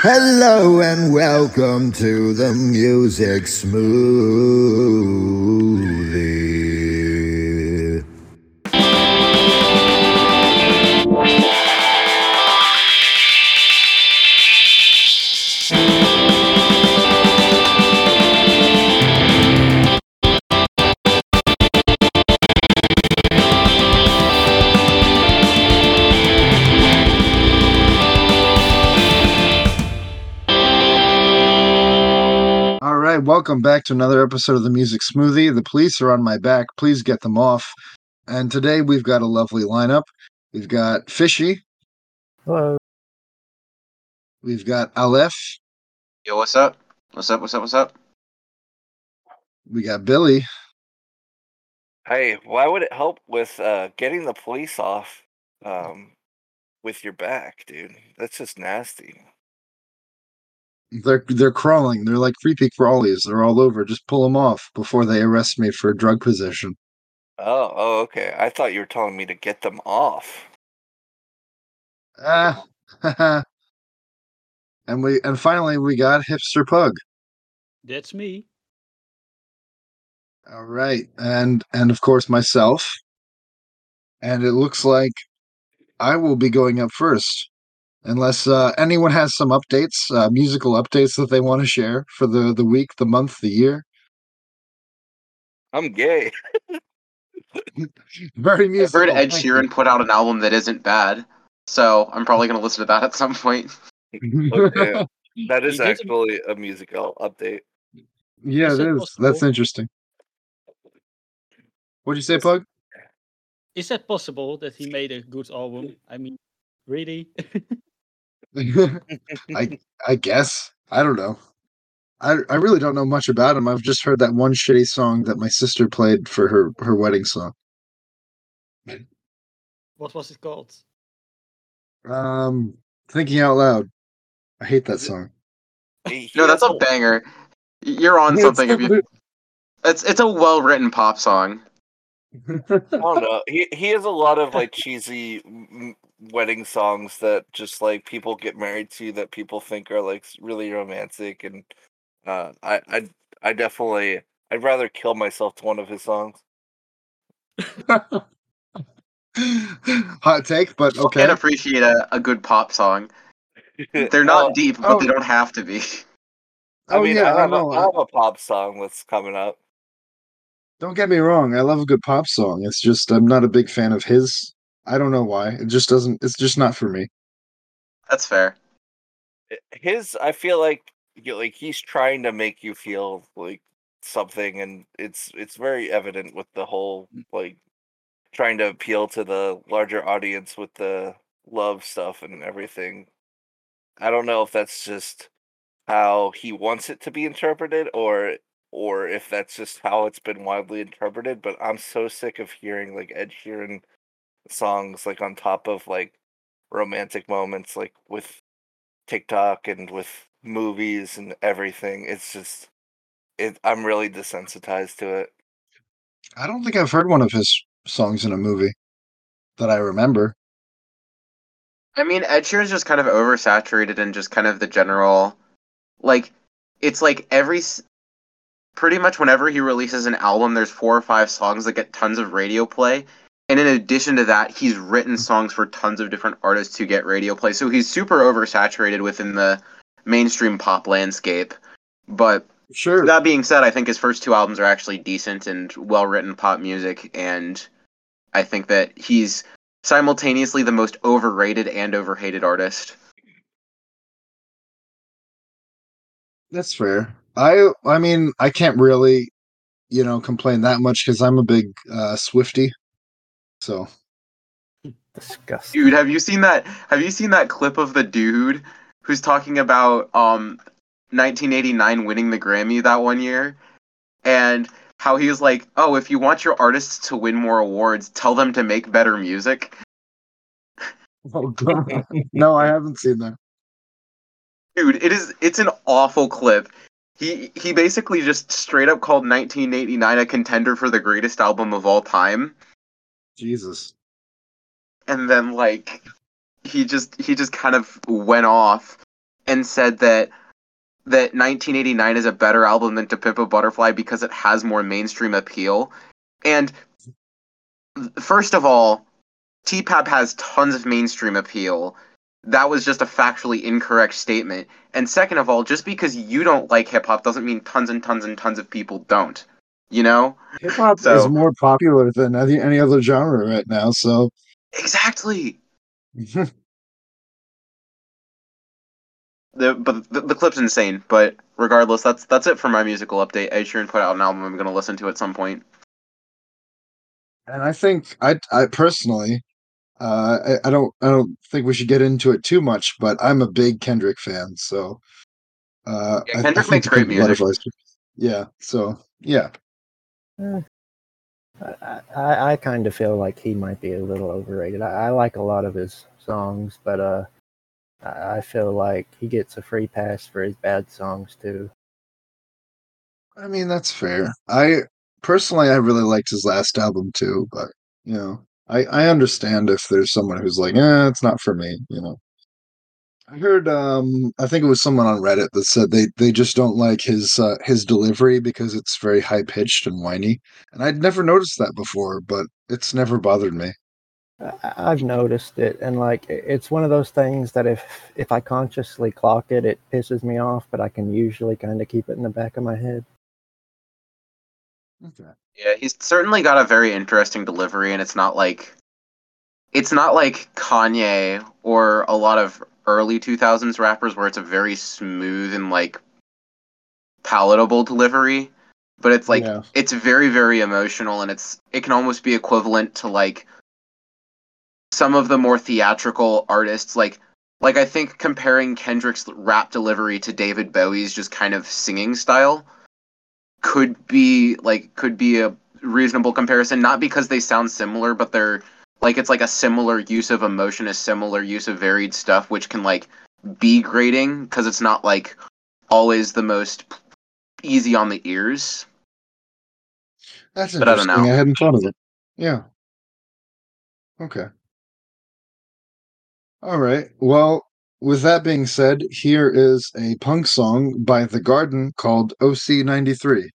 Hello and welcome to the Music Smoothie. Welcome back to another episode of the Music Smoothie. The police are on my back. Please get them off. And today we've got a lovely lineup. We've got Fishy. Hello. We've got Aleph. Yo, what's up? What's up? What's up? What's up? We got Billy. Hey, why would it help with uh, getting the police off um, with your back, dude? That's just nasty. They're they're crawling. They're like creepy crawlies. They're all over. Just pull them off before they arrest me for drug possession. Oh, oh, okay. I thought you were telling me to get them off. Ah. and we and finally we got Hipster Pug. That's me. All right, and and of course myself. And it looks like I will be going up first, unless uh, anyone has some updates, uh, musical updates that they want to share for the the week, the month, the year. I'm gay. Very I've musical. heard Ed. Sheeran put out an album that isn't bad, so I'm probably gonna listen to that at some point. Okay. that is You did a- actually a musical update. yeah, Is it it is. That's interesting. What'd you say, Yes. Pug? Is that possible that he made a good album? I mean, really? I I guess. I don't know. I I really don't know much about him. I've just heard that one shitty song that my sister played for her her wedding song. what was it called? Um, thinking out loud. I hate that song. He- he No, that's a banger. You're on something. If you, it's it's a well written pop song. I don't know. He he has a lot of like cheesy m- wedding songs that just like people get married to that people think are like really romantic and uh I I I definitely I'd rather kill myself to one of his songs. Hot take, but okay. Can't appreciate a, a good pop song. They're not Oh, deep, but oh. they don't have to be. I Oh mean, yeah, I I have, know. a, I have a pop song that's coming up. Don't get me wrong. I love a good pop song. It's just I'm not a big fan of his. I don't know why. It just doesn't. It's just not for me. That's fair. His, I feel like, you like he's trying to make you feel like something, and it's it's very evident with the whole like trying to appeal to the larger audience with the love stuff and everything. I don't know if that's just how he wants it to be interpreted, or or if that's just how it's been widely interpreted. But I'm so sick of hearing like Ed Sheeran songs like on top of like romantic moments like with TikTok and with movies and everything. It's just it I'm really desensitized to it. I don't think I've heard one of his songs in a movie that I remember. I mean, Ed Sheeran's just kind of oversaturated and just kind of the general, like, it's like every, pretty much whenever he releases an album, there's four or five songs that get tons of radio play, and in addition to that, he's written songs for tons of different artists to get radio play. So he's super oversaturated within the mainstream pop landscape. But Sure. that being said, I think his first two albums are actually decent and well written pop music, and I think that he's simultaneously the most overrated and overhated artist. That's fair. I I mean I can't really, you know, complain that much because I'm a big uh, Swifty. So Disgusting. Dude, have you seen that? Have you seen that clip of the dude who's talking about um 1989 winning the Grammy that one year, and how he was like, "Oh, if you want your artists to win more awards, tell them to make better music." oh, God. no, I haven't seen that. Dude, it is it's an awful clip. He he basically just straight up called 1989 a contender for the greatest album of all time. Jesus. and then like he just he just kind of went off and said that that 1989 is a better album than To Pimp a Butterfly because it has more mainstream appeal. And first of all, TPAB has tons of mainstream appeal. That was just a factually incorrect statement. And second of all, just because you don't like hip hop doesn't mean tons and tons and tons of people don't. You know? Hip hop So- is more popular than any, any other genre right now. So Exactly. The but the, the clip's insane. But regardless, that's that's it for my musical update. Ed Sheeran put out an album I'm gonna listen to at some point. and I think I I personally uh I, I don't I don't think we should get into it too much, but I'm a big Kendrick fan, so uh Yeah, I- I Kendrick think makes great music. Yeah, so yeah. I, I, I kind of feel like he might be a little overrated. I, I like a lot of his songs, but uh, I, I feel like he gets a free pass for his bad songs too. I mean that's fair. I personally I really liked his last album too, but you know, I I understand if there's someone who's like, eh, it's not for me, you know. I heard um I think it was someone on Reddit that said they they just don't like his uh, his delivery because it's very high pitched and whiny. And I'd never noticed that before, but it's never bothered me. I, I've noticed it, and like it's one of those things that if if I consciously clock it, it pisses me off, but I can usually kind of keep it in the back of my head. Okay. Yeah, he's certainly got a very interesting delivery, and it's not like it's not like Kanye or a lot of early 2000s rappers where it's a very smooth and like palatable delivery, but it's like Yeah. it's very very emotional and it's it can almost be equivalent to like some of the more theatrical artists like like I think comparing Kendrick's rap delivery to David Bowie's just kind of singing style could be like could be a reasonable comparison not because they sound similar but they're like it's like a similar use of emotion a similar use of varied stuff which can like be grating because it's not like always the most easy on the ears That's But I don't interesting. I, hadn't thought of it. Yeah. Okay. All right. Well, with that being said, here is a punk song by The Garden called OC93.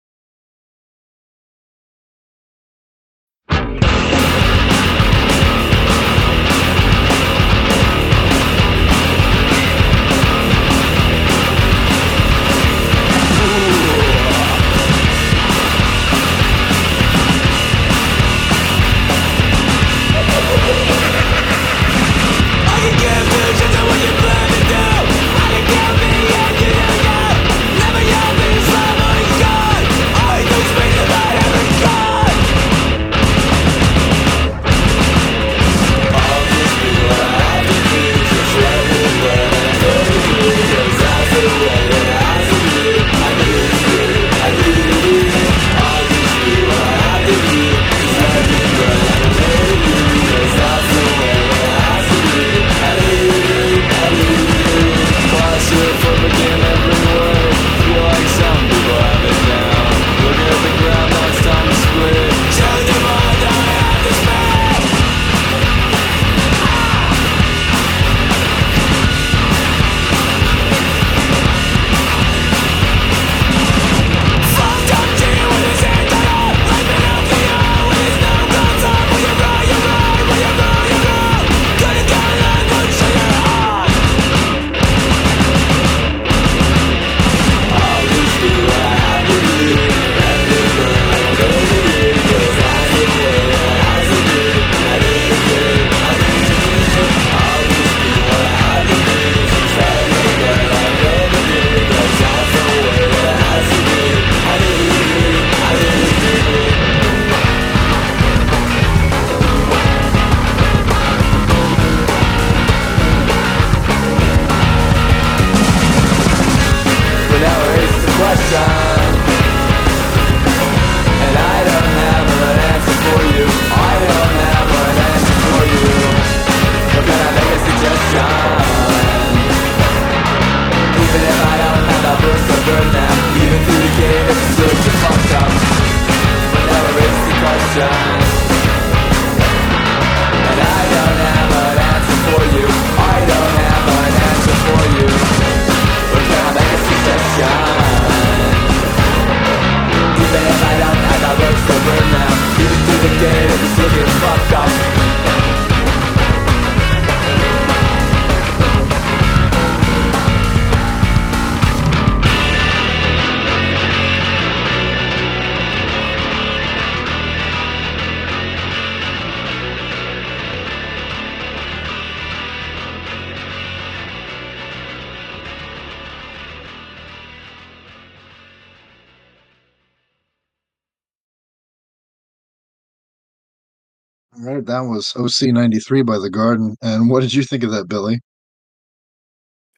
Was OC93 by The Garden. And what did you think of that, Billy?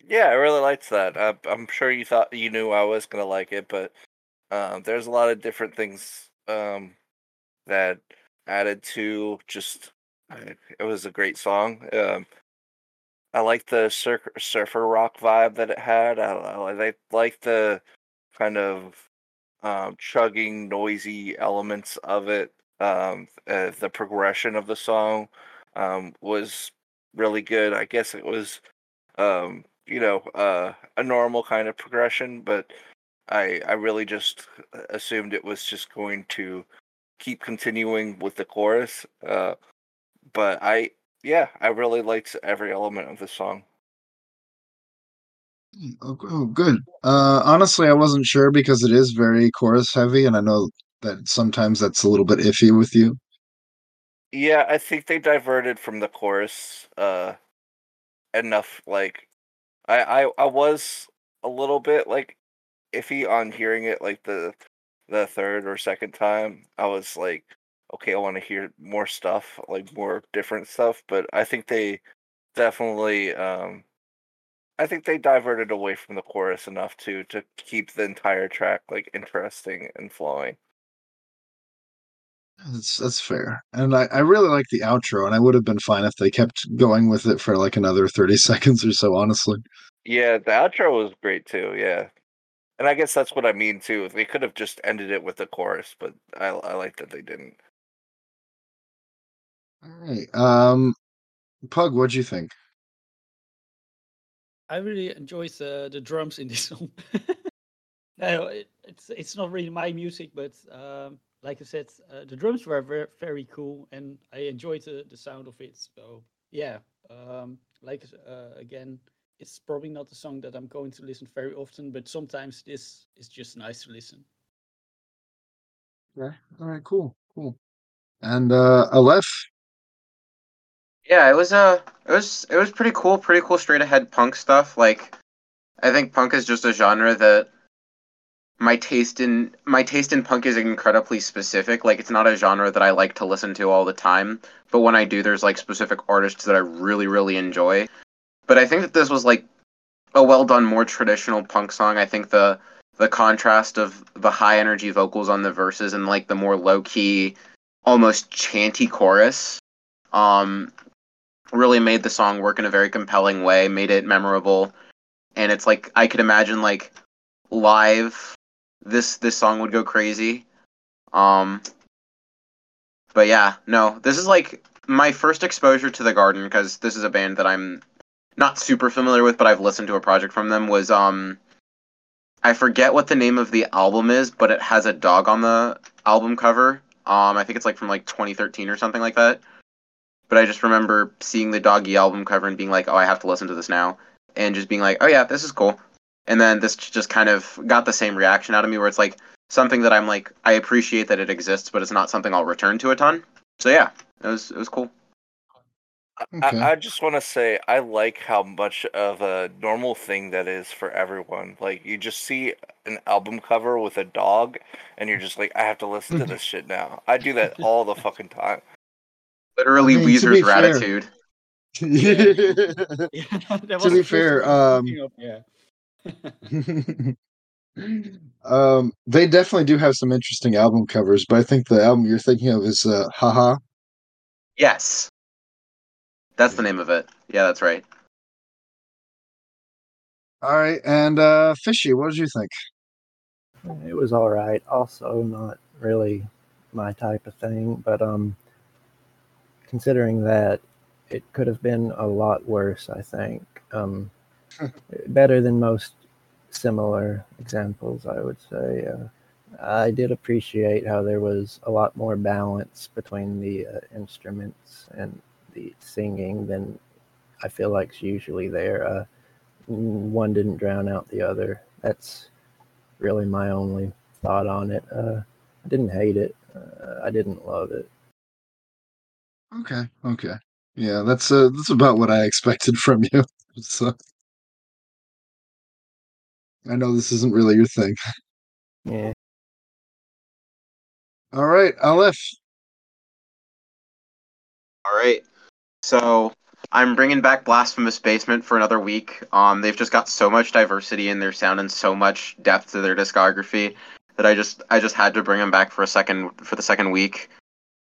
Yeah, I really liked that. I, I'm sure you thought you knew I was gonna like it, but um, there's a lot of different things um, that added to just. It was a great song. Um, I like the sur- surfer rock vibe that it had. I, I, I like the kind of um, chugging, noisy elements of it. Um, uh, the progression of the song um, was really good. I guess it was, um, you know, uh, a normal kind of progression, but I I really just assumed it was just going to keep continuing with the chorus. Uh, but I yeah, I really liked every element of the song. Oh, oh, good. Uh, honestly, I wasn't sure because it is very chorus heavy, and I know that sometimes that's a little bit iffy with you. Yeah, I think they diverted from the chorus uh enough like I I I was a little bit like iffy on hearing it like the the third or second time. I was like okay, I want to hear more stuff, like more different stuff, but I think they definitely um I think they diverted away from the chorus enough to to keep the entire track like interesting and flowing. That's that's fair. And I, I really like the outro, and I would have been fine if they kept going with it for like another 30 seconds or so, honestly. Yeah, the outro was great too. Yeah, and I guess that's what I mean too. They could have just ended it with the chorus, but I I like that they didn't. All right. Um, Pug, what'd you think? I really enjoyed the the drums in this song. no, it, it's it's not really my music, but um, like I said, uh, the drums were very very cool, and I enjoyed the, the sound of it. So yeah, um, like uh, again, it's probably not a song that I'm going to listen very often, but sometimes this is just nice to listen. Yeah. All right. Cool. Cool. And uh, Aleph. Yeah, it was uh it was it was pretty cool, pretty cool straight ahead punk stuff. Like I think punk is just a genre that my taste in my taste in punk is incredibly specific. Like it's not a genre that I like to listen to all the time, but when I do there's like specific artists that I really really enjoy. But I think that this was like a well done more traditional punk song. I think the the contrast of the high energy vocals on the verses and like the more low key almost chanty chorus um really made the song work in a very compelling way, made it memorable. And it's like I could imagine like live this this song would go crazy. Um but yeah, no. This is like my first exposure to The Garden because this is a band that I'm not super familiar with, but I've listened to a project from them was um I forget what the name of the album is, but it has a dog on the album cover. Um I think it's like from like 2013 or something like that but I just remember seeing the Doggy album cover and being like, "Oh, I have to listen to this now," and just being like, "Oh yeah, this is cool." And then this just kind of got the same reaction out of me, where it's like something that I'm like, I appreciate that it exists, but it's not something I'll return to a ton. So yeah, it was it was cool. Okay. I, I just want to say I like how much of a normal thing that is for everyone. Like you just see an album cover with a dog, and you're just like, I have to listen to this shit now. I do that all the fucking time. Literally I mean, Weezer's fair- Raditude. Yeah, that To was be fair, one I was um, yeah. um, they definitely do have some interesting album covers, but I think the album you're thinking of is uh, Haha. Yes, that's the name of it. Yeah, that's right. All right, and uh, Fishy, what did you think? It was all right. Also, not really my type of thing, but um, considering that it could have been a lot worse, I think. Um, better than most similar examples, I would say. Uh, I did appreciate how there was a lot more balance between the uh, instruments and the singing than I feel like's usually there. Uh, one didn't drown out the other. That's really my only thought on it. Uh, I didn't hate it. Uh, I didn't love it. Okay, okay, yeah, that's uh, that's about what I expected from you. So I know this isn't really your thing. Yeah. All right, Aleph. All right. So I'm bringing back Blasphemous Basement for another week. Um, they've just got so much diversity in their sound and so much depth to their discography that I just I just had to bring them back for a second for the second week.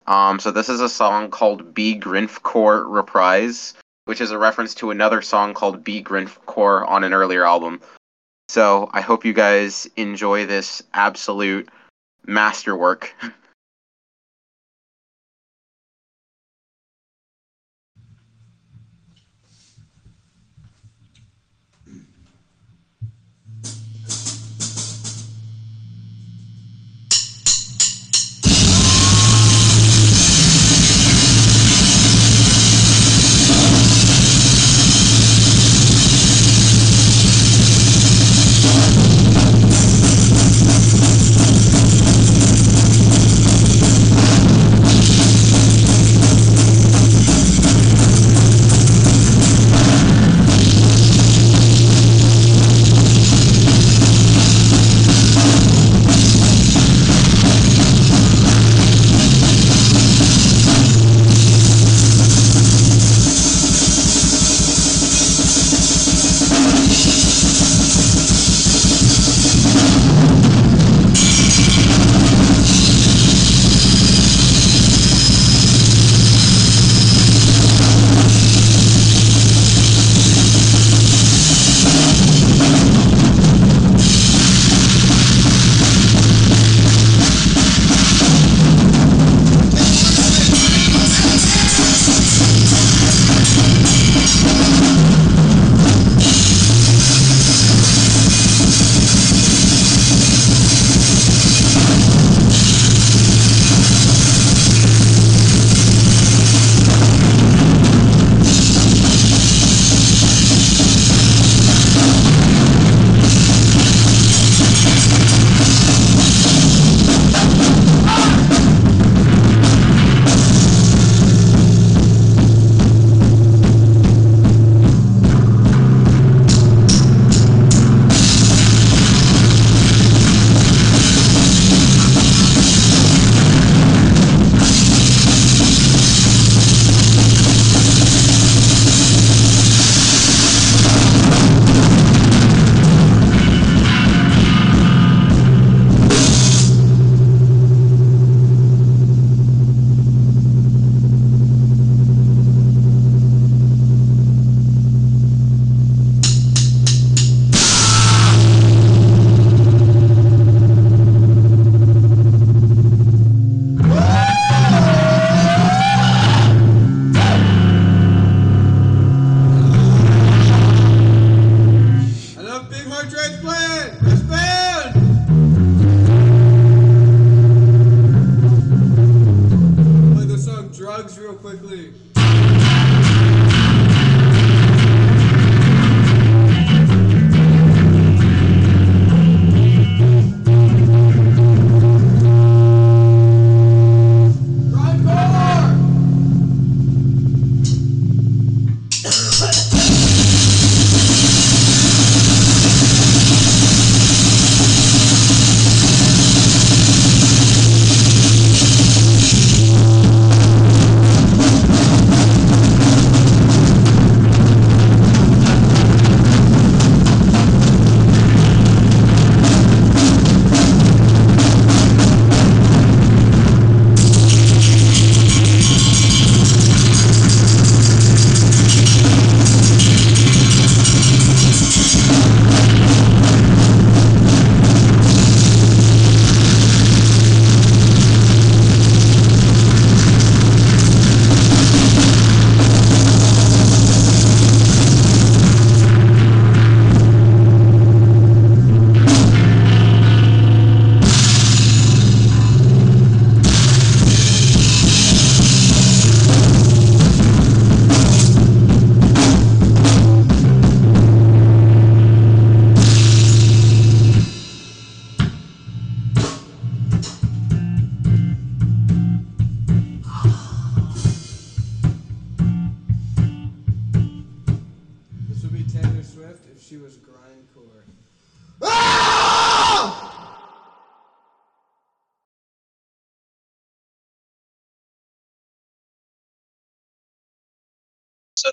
Um, so this is a song called B Grinfcore Reprise, which is a reference to another song called B Grinfcore on an earlier album. So I hope you guys enjoy this absolute masterwork.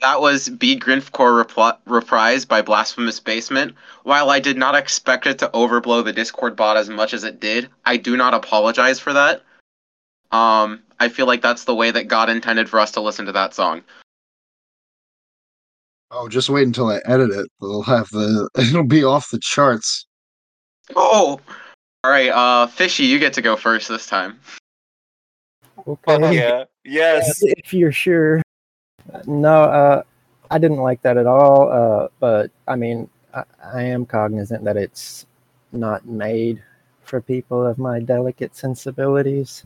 that was B Grinfcore repl- reprised by Blasphemous Basement. While I did not expect it to overblow the Discord bot as much as it did, I do not apologize for that. Um, I feel like that's the way that God intended for us to listen to that song. Oh, just wait until I edit it. It'll have the. It'll be off the charts. Oh, all right. Uh, Fishy, you get to go first this time. Fuck Okay. yeah. Yes. If you're sure. No, uh, I didn't like that at all. Uh, but I mean, I, I am cognizant that it's not made for people of my delicate sensibilities.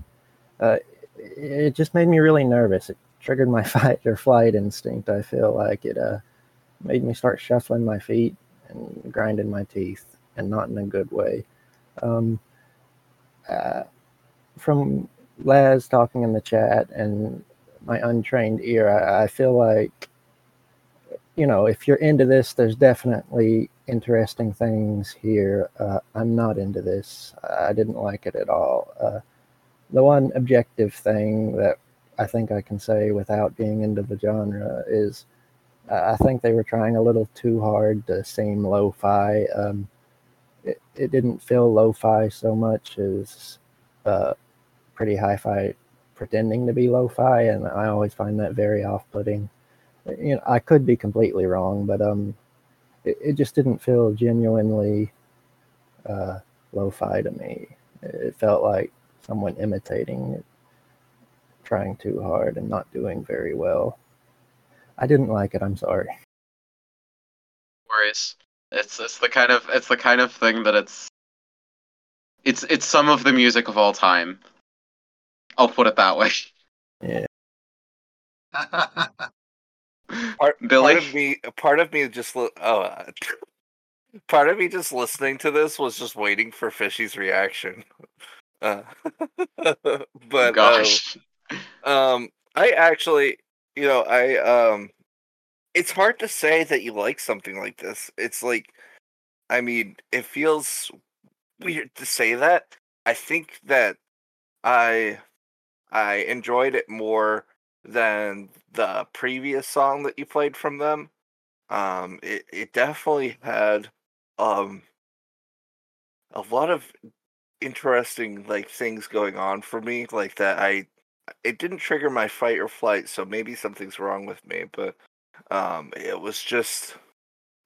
Uh, it just made me really nervous. It triggered my fight or flight instinct. I feel like it uh, made me start shuffling my feet and grinding my teeth, and not in a good way. Um, uh, from Laz talking in the chat and my untrained ear, I, I feel like, you know, if you're into this, there's definitely interesting things here. Uh, I'm not into this. I didn't like it at all. Uh, the one objective thing that I think I can say without being into the genre is uh, I think they were trying a little too hard to seem lo-fi. Um, it, it didn't feel lo-fi so much as uh, pretty hi-fi pretending to be lo-fi, and I always find that very off-putting. You know, I could be completely wrong, but um, it, it just didn't feel genuinely uh, lo-fi to me. It felt like someone imitating it, trying too hard and not doing very well. I didn't like it. I'm sorry. worries. It's it's the kind of it's the kind of thing that it's it's it's some of the music of all time. I'll put it that way. Yeah. Part, Billy? part of me, part of me just li- oh, uh, part of me just listening to this was just waiting for Fishy's reaction. Uh, but uh, Gosh. um, I actually, you know, I um, it's hard to say that you like something like this. It's like, I mean, it feels weird to say that. I think that I I enjoyed it more than the previous song that you played from them. Um, it it definitely had um a lot of interesting like things going on for me, like that. I it didn't trigger my fight or flight, so maybe something's wrong with me. But um, it was just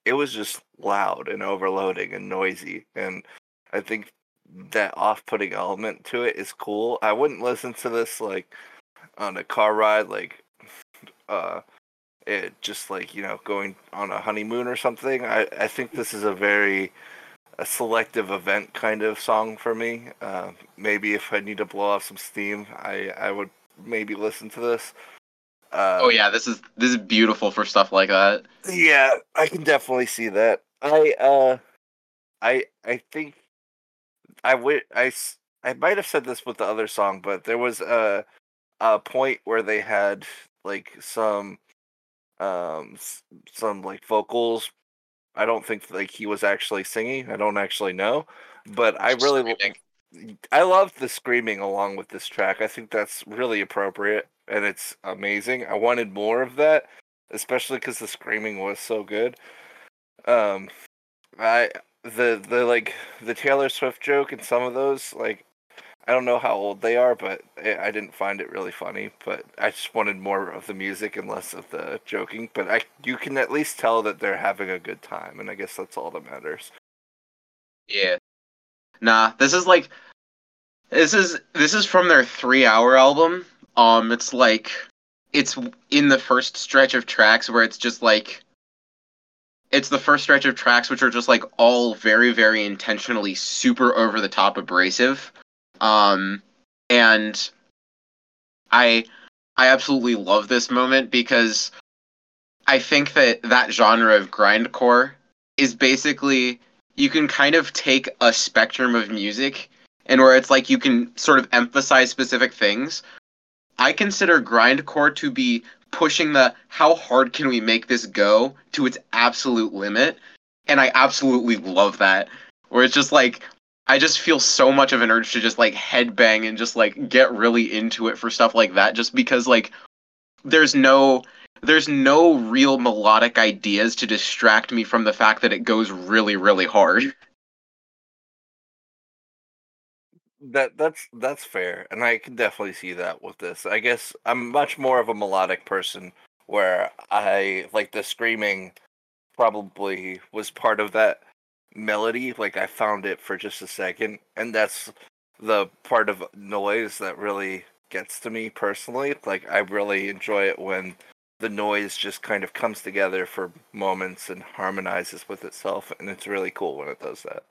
it was just loud and overloading and noisy, and I think that off-putting element to it is cool. I wouldn't listen to this like on a car ride, like uh, it just like you know going on a honeymoon or something. I I think this is a very a selective event kind of song for me. Uh, maybe if I need to blow off some steam, I I would maybe listen to this. Uh, oh yeah, this is this is beautiful for stuff like that. yeah, I can definitely see that. I uh, I I think I would I s- I might have said this with the other song, but there was a a point where they had like some um some like vocals. I don't think like he was actually singing. I don't actually know, but I really screaming. I love the screaming along with this track. I think that's really appropriate and it's amazing. I wanted more of that, especially because the screaming was so good. Um, I the the like the Taylor Swift joke and some of those like I don't know how old they are, but I didn't find it really funny. But I just wanted more of the music and less of the joking. But I you can at least tell that they're having a good time, and I guess that's all that matters. Yeah. Nah, this is like this is this is from their 3-hour album. Um it's like it's in the first stretch of tracks where it's just like it's the first stretch of tracks which are just like all very very intentionally super over the top abrasive. Um and I I absolutely love this moment because I think that that genre of grindcore is basically you can kind of take a spectrum of music and where it's like you can sort of emphasize specific things. I consider grindcore to be pushing the how hard can we make this go to its absolute limit and I absolutely love that. Where it's just like I just feel so much of an urge to just like headbang and just like get really into it for stuff like that just because like there's no there's no real melodic ideas to distract me from the fact that it goes really, really hard. That that's that's fair, and I can definitely see that with this. I guess I'm much more of a melodic person, where I like the screaming. Probably was part of that melody. Like I found it for just a second, and that's the part of noise that really gets to me personally. Like I really enjoy it when the noise just kind of comes together for moments and harmonizes with itself, and it's really cool when it does that.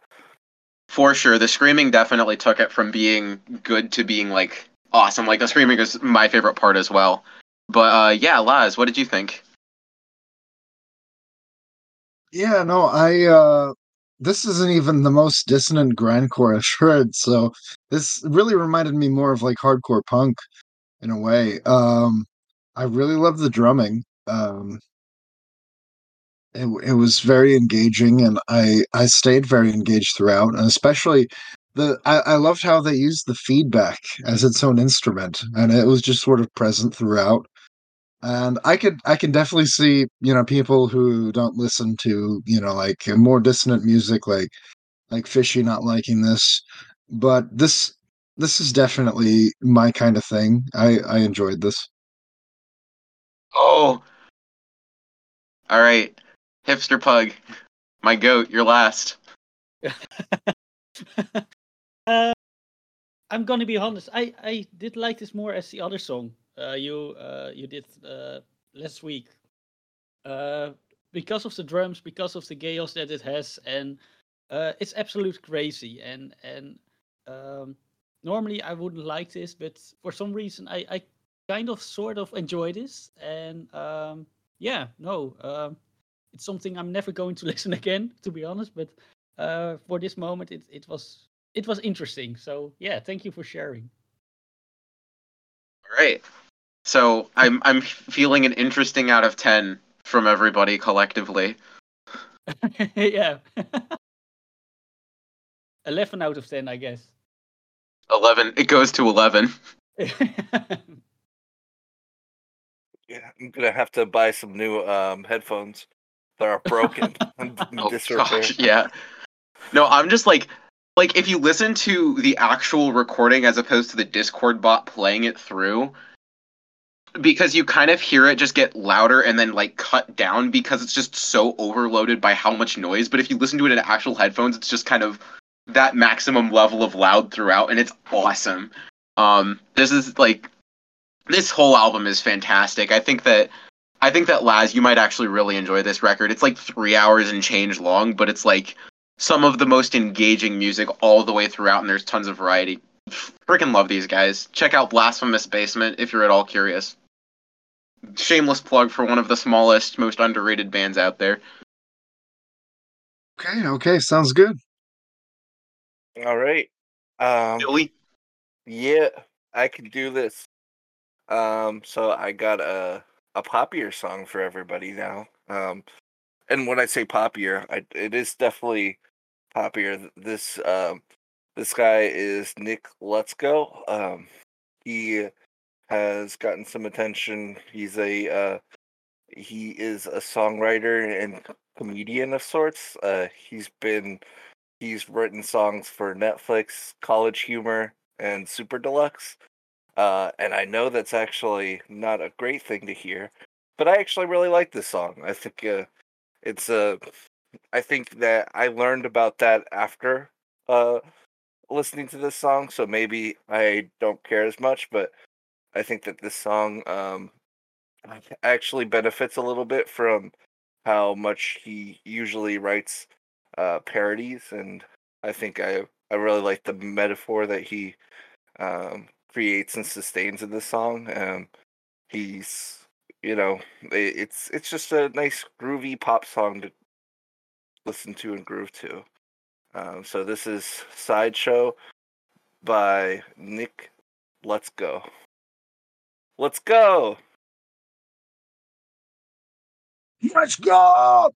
For sure, the screaming definitely took it from being good to being like awesome. Like the screaming is my favorite part as well. But uh, yeah, Laz, what did you think? Yeah, no, I uh this isn't even the most dissonant grindcore I've heard, so this really reminded me more of like hardcore punk in a way. Um I really love the drumming. Um it, it was very engaging and I I stayed very engaged throughout and especially the I, I loved how they used the feedback as its own instrument and it was just sort of present throughout. And i could i can definitely see you know people who don't listen to you know like more dissonant music like like fishy not liking this but this this is definitely my kind of thing. I i enjoyed this. Oh, all right, hipster pug, my goat, you're last. uh, I'm gonna be honest. I I did like this more as the other song uh, you uh, you did uh, last week. Uh, because of the drums, because of the chaos that it has, and uh, it's absolute crazy. And and um, normally I wouldn't like this, but for some reason I I kind of sort of enjoy this. And um, yeah, no, um, it's something I'm never going to listen again, to be honest. But uh, for this moment, it it was it was interesting. So yeah, thank you for sharing. All right. So I'm I'm feeling an interesting out of ten from everybody collectively. yeah. Eleven out of ten, I guess. Eleven. It goes to eleven. Yeah, I'm gonna have to buy some new um, headphones that are broken and Oh disrepair. gosh, yeah. No, I'm just like like if you listen to the actual recording as opposed to the Discord bot playing it through, because you kind of hear it just get louder and then like cut down because it's just so overloaded by how much noise. But if you listen to it in actual headphones, it's just kind of that maximum level of loud throughout, and it's awesome. Um, this is like this whole album is fantastic. I think that I think that Laz, you might actually really enjoy this record. It's like three hours and change long, but it's like some of the most engaging music all the way throughout, and there's tons of variety. Freaking love these guys. Check out Blasphemous Basement if you're at all curious. Shameless plug for one of the smallest, most underrated bands out there. okay okay sounds good All right. Um, Billy, yeah, I can do this. Um, so I got a a poppier song for everybody now. Um, and when I say poppier, I, it is definitely poppier. This um, this guy is Nick Lutsko Um, he has gotten some attention. He's a uh, he is a songwriter and comedian of sorts. Uh, he's been he's written songs for Netflix, College Humor, and Super Deluxe. Uh, and I know that's actually not a great thing to hear, but I actually really like this song. I think uh, it's a. I think that I learned about that after uh, listening to this song, so maybe I don't care as much. But I think that this song um, actually benefits a little bit from how much he usually writes uh, parodies, and I think I I really like the metaphor that he um, creates and sustains in this song. Um, he's you know it's it's just a nice groovy pop song to listen to and groove to. Um, so this is Sideshow by Nick. Let's go. Let's go. Let's go!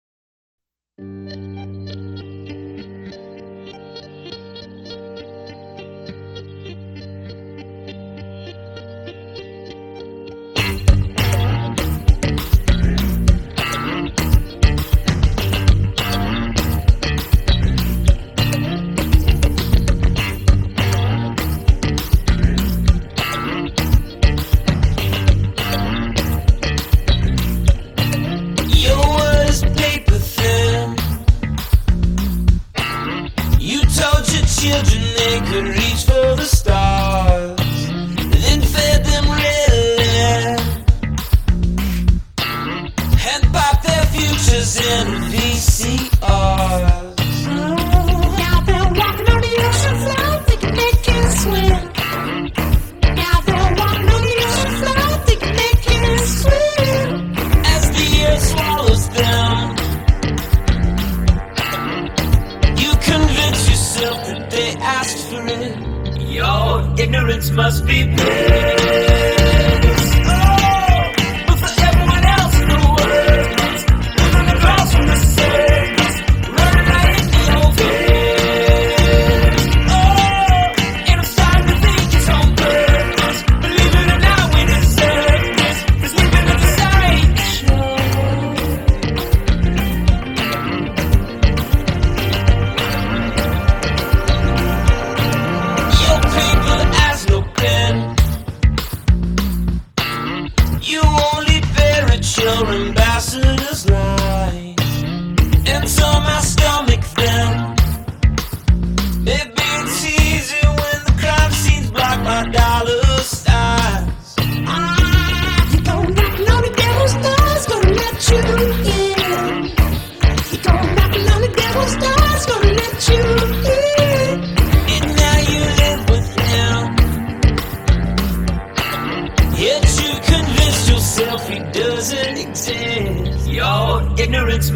Parrot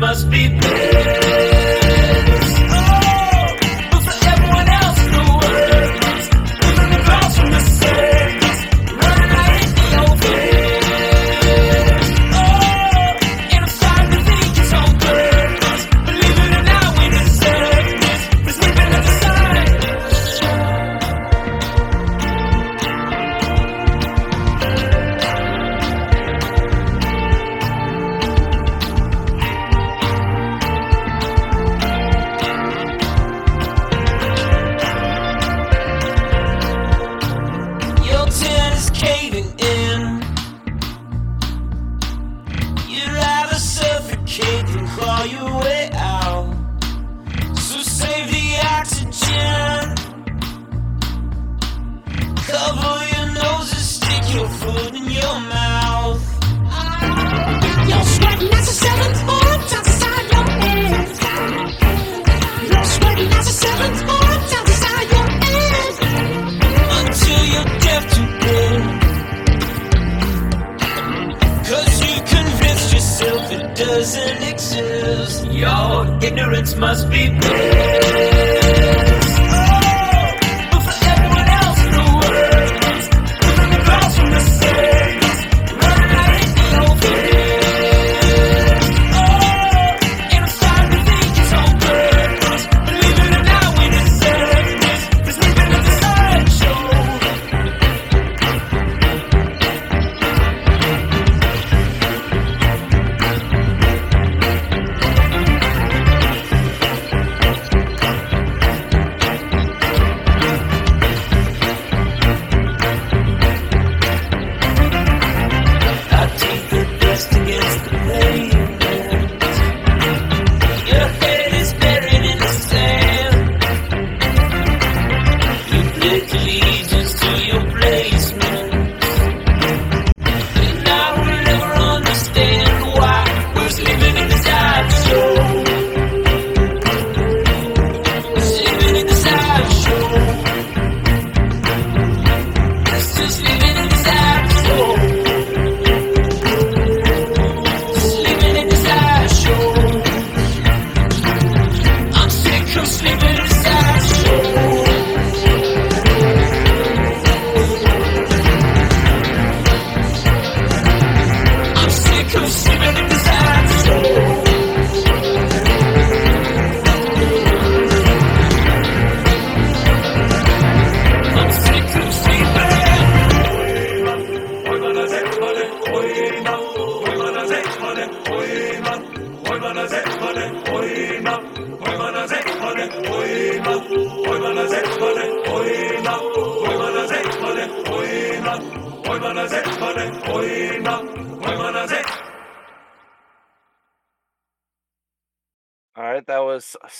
must be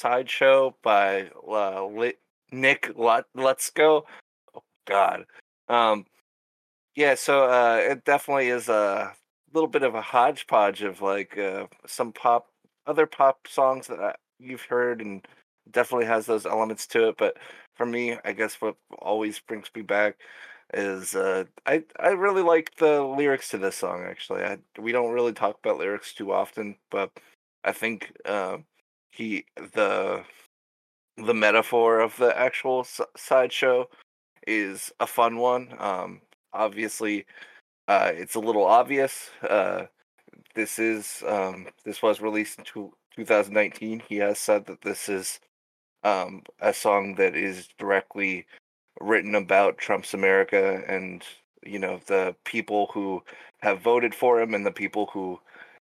sideshow by uh, Nick Let, Let's Go. Oh God. Um yeah, so uh it definitely is a little bit of a hodgepodge of like uh some pop other pop songs that I, you've heard and definitely has those elements to it, but for me, I guess what always brings me back is uh I I really like the lyrics to this song actually. I we don't really talk about lyrics too often, but I think uh, he the the metaphor of the actual sideshow is a fun one. Um, obviously, uh, it's a little obvious. Uh, this is um, this was released in two, 2019. He has said that this is um, a song that is directly written about Trump's America and you know the people who have voted for him and the people who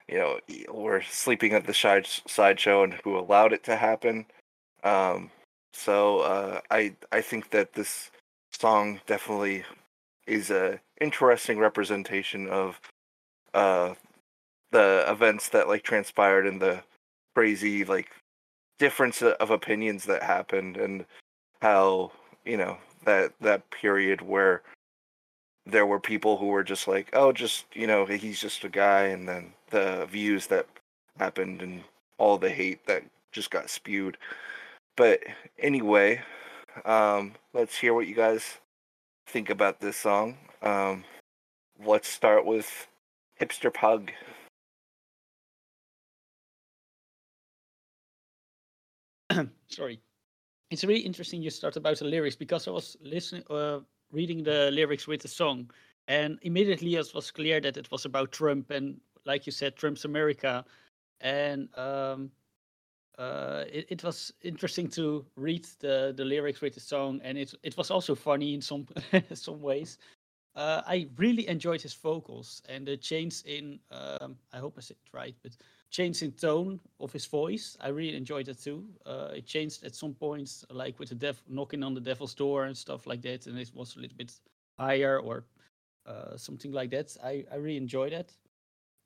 you know were sleeping at the side sideshow and who allowed it to happen. Um, so uh, I I think that this song definitely is a interesting representation of uh, the events that like transpired and the crazy like difference of opinions that happened and how you know that that period where there were people who were just like oh just you know he's just a guy and then the views that happened and all the hate that just got spewed. But anyway um let's hear what you guys think about this song. Um let's start with hipster pug. Sorry. It's really interesting you start about the lyrics because I was listening, uh, reading the lyrics with the song, and immediately it was clear that it was about Trump and, like you said, Trump's America, and um, uh, it, it was interesting to read the, the lyrics with the song, and it it was also funny in some some ways. Uh, I really enjoyed his vocals and the change in um, I hope I said it right, but change in tone of his voice. I really enjoyed it too. Uh, it changed at some points, like with the dev knocking on the devil's door and stuff like that, and it was a little bit higher or uh, something like that. I, I really enjoyed it.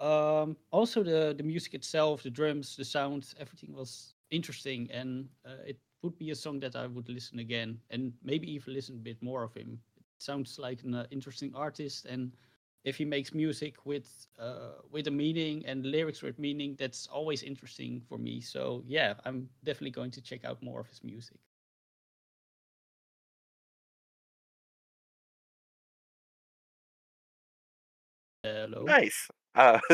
Um, also, the the music itself, the drums, the sounds, everything was interesting, and uh, it would be a song that I would listen again, and maybe even listen a bit more of him. It sounds like an uh, interesting artist, and if he makes music with uh, with a meaning and lyrics with meaning, that's always interesting for me. So yeah, I'm definitely going to check out more of his music. Hello. nice uh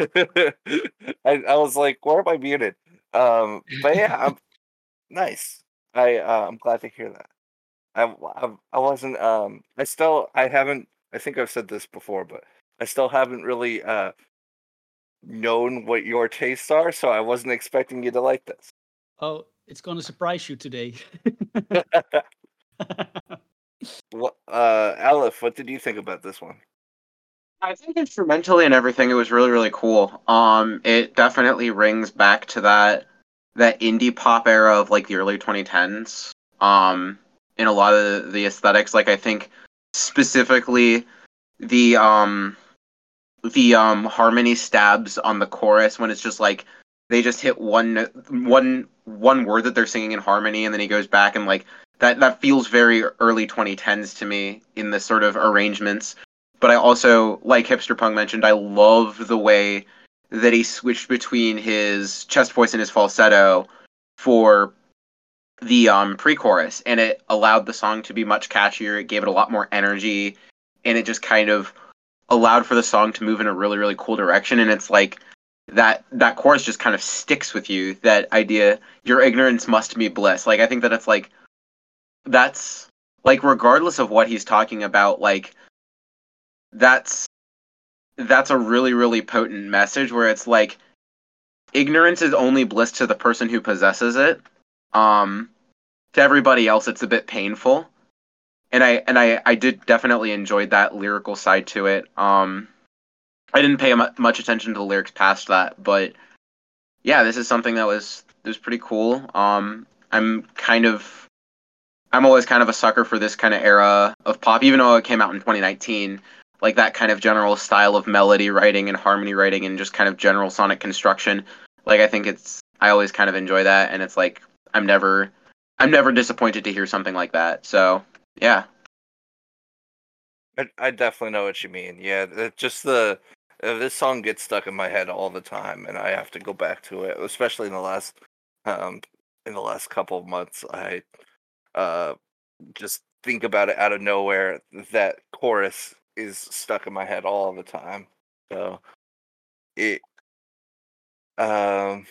I, I was like where am i muted? Um but yeah i'm nice. I uh, i'm glad to hear that. I, I i wasn't um i still i haven't i think i've said this before but i still haven't really uh known what your tastes are so i wasn't expecting you to like this. Oh, it's gonna surprise you today. Wha- uh aleph what did you think about this one I think instrumentally and everything, it was really really cool. Um, it definitely rings back to that that indie pop era of like the early 2010s. Um, in a lot of the aesthetics, like I think specifically the um the um harmony stabs on the chorus when it's just like they just hit one one one word that they're singing in harmony and then he goes back and like that that feels very early 2010s to me in the sort of arrangements but I also, like Hipster Pug mentioned, I love the way that he switched between his chest voice and his falsetto for the um, pre-chorus, and it allowed the song to be much catchier. It gave it a lot more energy, and it just kind of allowed for the song to move in a really, really cool direction. And it's like that that chorus just kind of sticks with you. That idea, your ignorance must be bliss. Like I think that it's like that's like regardless of what he's talking about, like that's that's a really really potent message where it's like ignorance is only bliss to the person who possesses it. Um to everybody else it's a bit painful. And i and i i did definitely enjoy that lyrical side to it. Um i didn't pay mu- much attention to the lyrics past that but yeah this is something that was that was pretty cool. Um i'm kind of i'm always kind of a sucker for this kind of era of pop even though it came out in 2019 like that kind of general style of melody writing and harmony writing and just kind of general sonic construction. Like I think it's I always kind of enjoy that and it's like I'm never I'm never disappointed to hear something like that. So yeah, I, I definitely know what you mean. Yeah, just the uh, this song gets stuck in my head all the time, and I have to go back to it, especially in the last um in the last couple of months. I uh just think about it out of nowhere. That chorus is stuck in my head all the time. So it um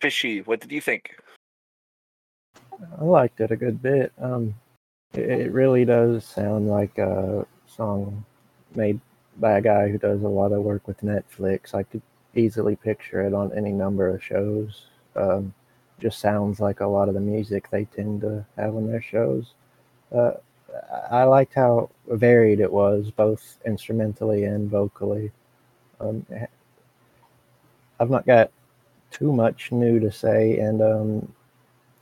fishy. What did you think? I liked it a good bit. Um, it, it really does sound like a song made by a guy who does a lot of work with Netflix. I could easily picture it on any number of shows. Um, just sounds like a lot of the music they tend to have on their shows. Uh, I liked how varied it was, both instrumentally and vocally. Um, I've not got too much new to say, and um,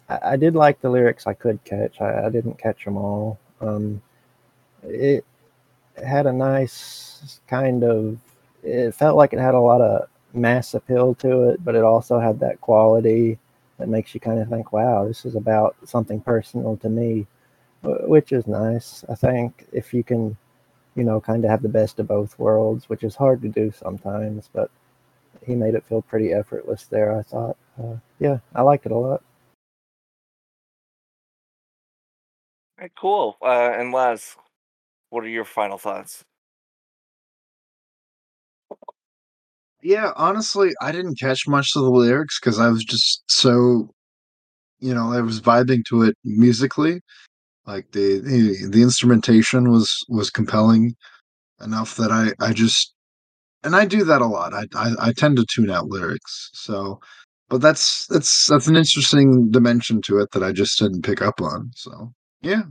I, I did like the lyrics I could catch. I, I didn't catch them all. Um, it had a nice kind of. It felt like it had a lot of mass appeal to it, but it also had that quality that makes you kind of think, "Wow, this is about something personal to me," which is nice. I think if you can, you know, kind of have the best of both worlds, which is hard to do sometimes, but he made it feel pretty effortless there. I thought, uh, yeah, I liked it a lot. Alright, cool. Uh, and Laz, what are your final thoughts? Yeah, honestly, I didn't catch much of the lyrics because I was just so, you know, I was vibing to it musically. Like the the, instrumentation was was compelling enough that I I just and I do that a lot. I, I I tend to tune out lyrics. So, but that's that's that's an interesting dimension to it that I just didn't pick up on. So, yeah.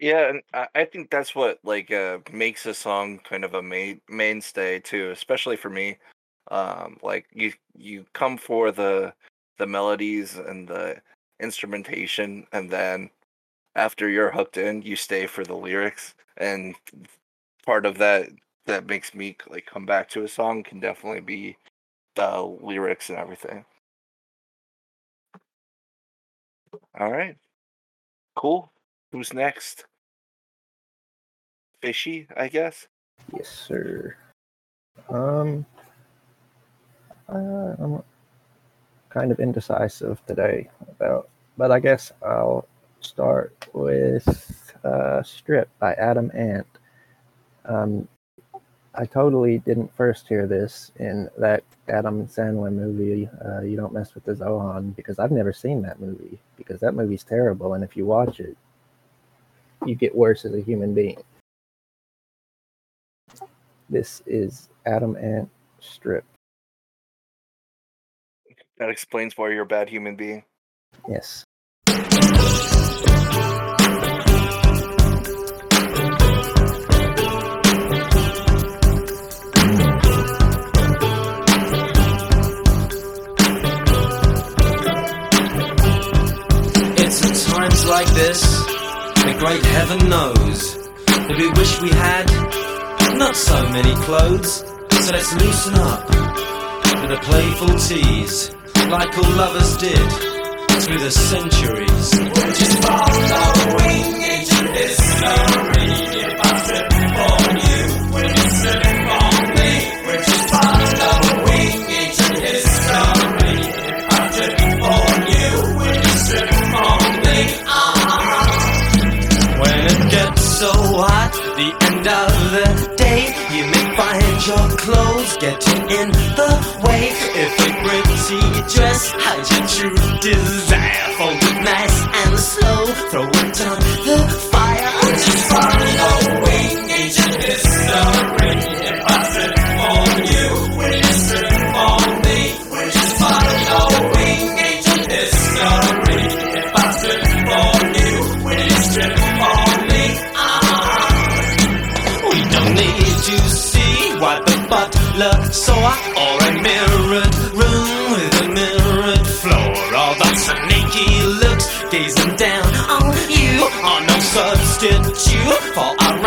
Yeah, and I, I think that's what like uh makes a song kind of a main mainstay too, especially for me. Um, like you you come for the the melodies and the instrumentation, and then after you're hooked in, you stay for the lyrics. And part of that that makes me like come back to a song can definitely be the lyrics and everything. All right, cool. Who's next? Fishy, I guess. Yes, sir. Um, uh, I'm kind of indecisive today about, but I guess I'll start with uh, "Strip" by Adam Ant. Um, I totally didn't first hear this in that Adam Sandler movie, uh, "You Don't Mess with the Zohan," because I've never seen that movie because that movie's terrible, and if you watch it, you get worse as a human being. This is Adam Ant Strip. That explains why you're a bad human being. Yes. It's at times like this, the great heaven knows, that we wish we had not so many clothes. So let's loosen up with a playful tease, like all lovers did through the centuries. Just following into history. If I for you, you me? Following into history. If I for you, you me? When it gets so hot, the end of day, you may find your clothes getting in the way. If a pretty dress hides your true desire, fold it nice and slow, throw it on the fire. Just following ancient history. If I slip butler saw or a mirrored room with a mirrored floor. All the sneaky looks gazing down. On you are no substitute for our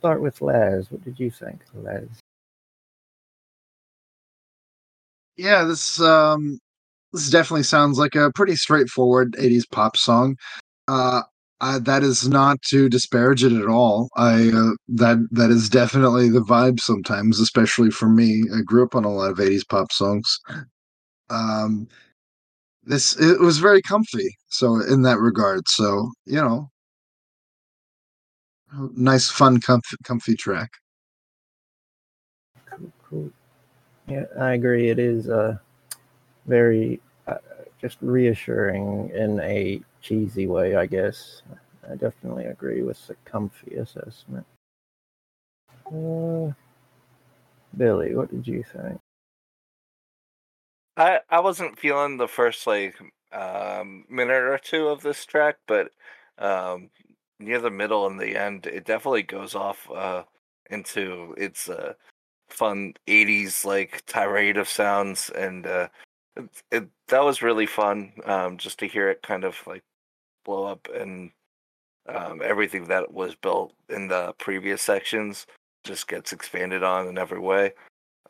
start with Laz. What did you think, Laz? Yeah, this um this definitely sounds like a pretty straightforward 80s pop song. Uh I, that is not to disparage it at all. I uh, that that is definitely the vibe sometimes, especially for me. I grew up on a lot of 80s pop songs. Um this it was very comfy. So in that regard, so you know, nice fun comfy, comfy track. Cool, cool. Yeah, I agree. It is uh, very uh, just reassuring in a cheesy way, I guess. I definitely agree with the comfy assessment. Uh, Billy, what did you think? I I wasn't feeling the first like um, minute or two of this track, but um, near the middle and the end, it definitely goes off uh, into its uh, fun '80s like tirade of sounds, and uh, it, it that was really fun um, just to hear it kind of like blow up and um, everything that was built in the previous sections just gets expanded on in every way.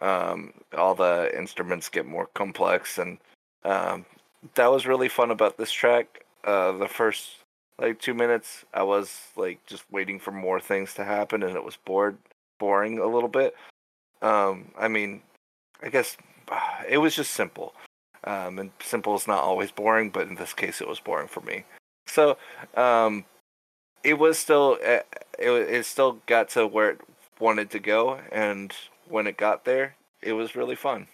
Um, all the instruments get more complex and um, that was really fun about this track uh, the first like two minutes i was like just waiting for more things to happen and it was bored boring a little bit um, i mean i guess it was just simple um, and simple is not always boring but in this case it was boring for me so um, it was still it, it still got to where it wanted to go and when it got there, it was really fun.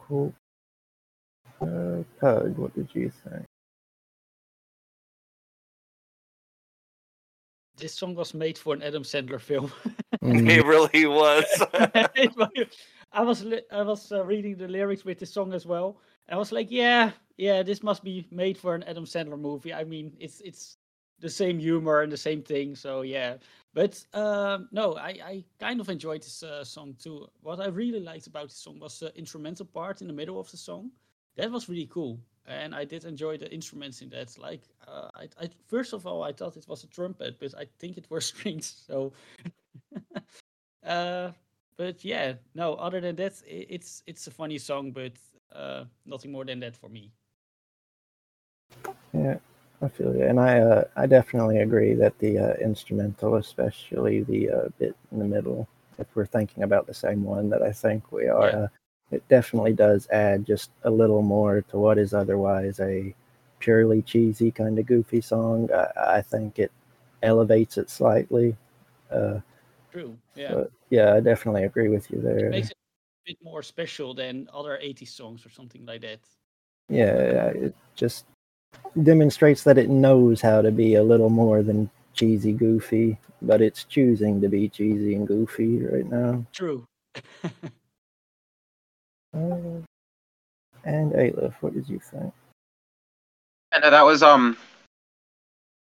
Cool. Uh, Pug, what did you think? This song was made for an Adam Sandler film. Mm, It really was. I was li- I was uh, reading the lyrics with the song as well. I was like, yeah, yeah, this must be made for an Adam Sandler movie. I mean, it's it's the same humor and the same thing. So yeah, but um, no, I I kind of enjoyed this uh, song too. What I really liked about the song was the instrumental part in the middle of the song. That was really cool, and I did enjoy the instruments in that. Like, uh, I, I first of all, I thought it was a trumpet, but I think it were strings. So. uh but yeah no other than that i- it's it's a funny song but uh nothing more than that for me Yeah, I feel you, and I uh, I definitely agree that the uh, instrumental, especially the uh, bit in the middle, if we're thinking about the same one that I think we are, Yeah. It definitely does add just a little more to what is otherwise a purely cheesy kind of goofy song. I, I think it elevates it slightly. Uh, True. Yeah. yeah, I definitely agree with you there. It makes it a bit more special than other 80s songs or something like that. Yeah, it just demonstrates that it knows how to be a little more than cheesy goofy, but it's choosing to be cheesy and goofy right now. True. Uh, and Aleph, what did you think? And that was um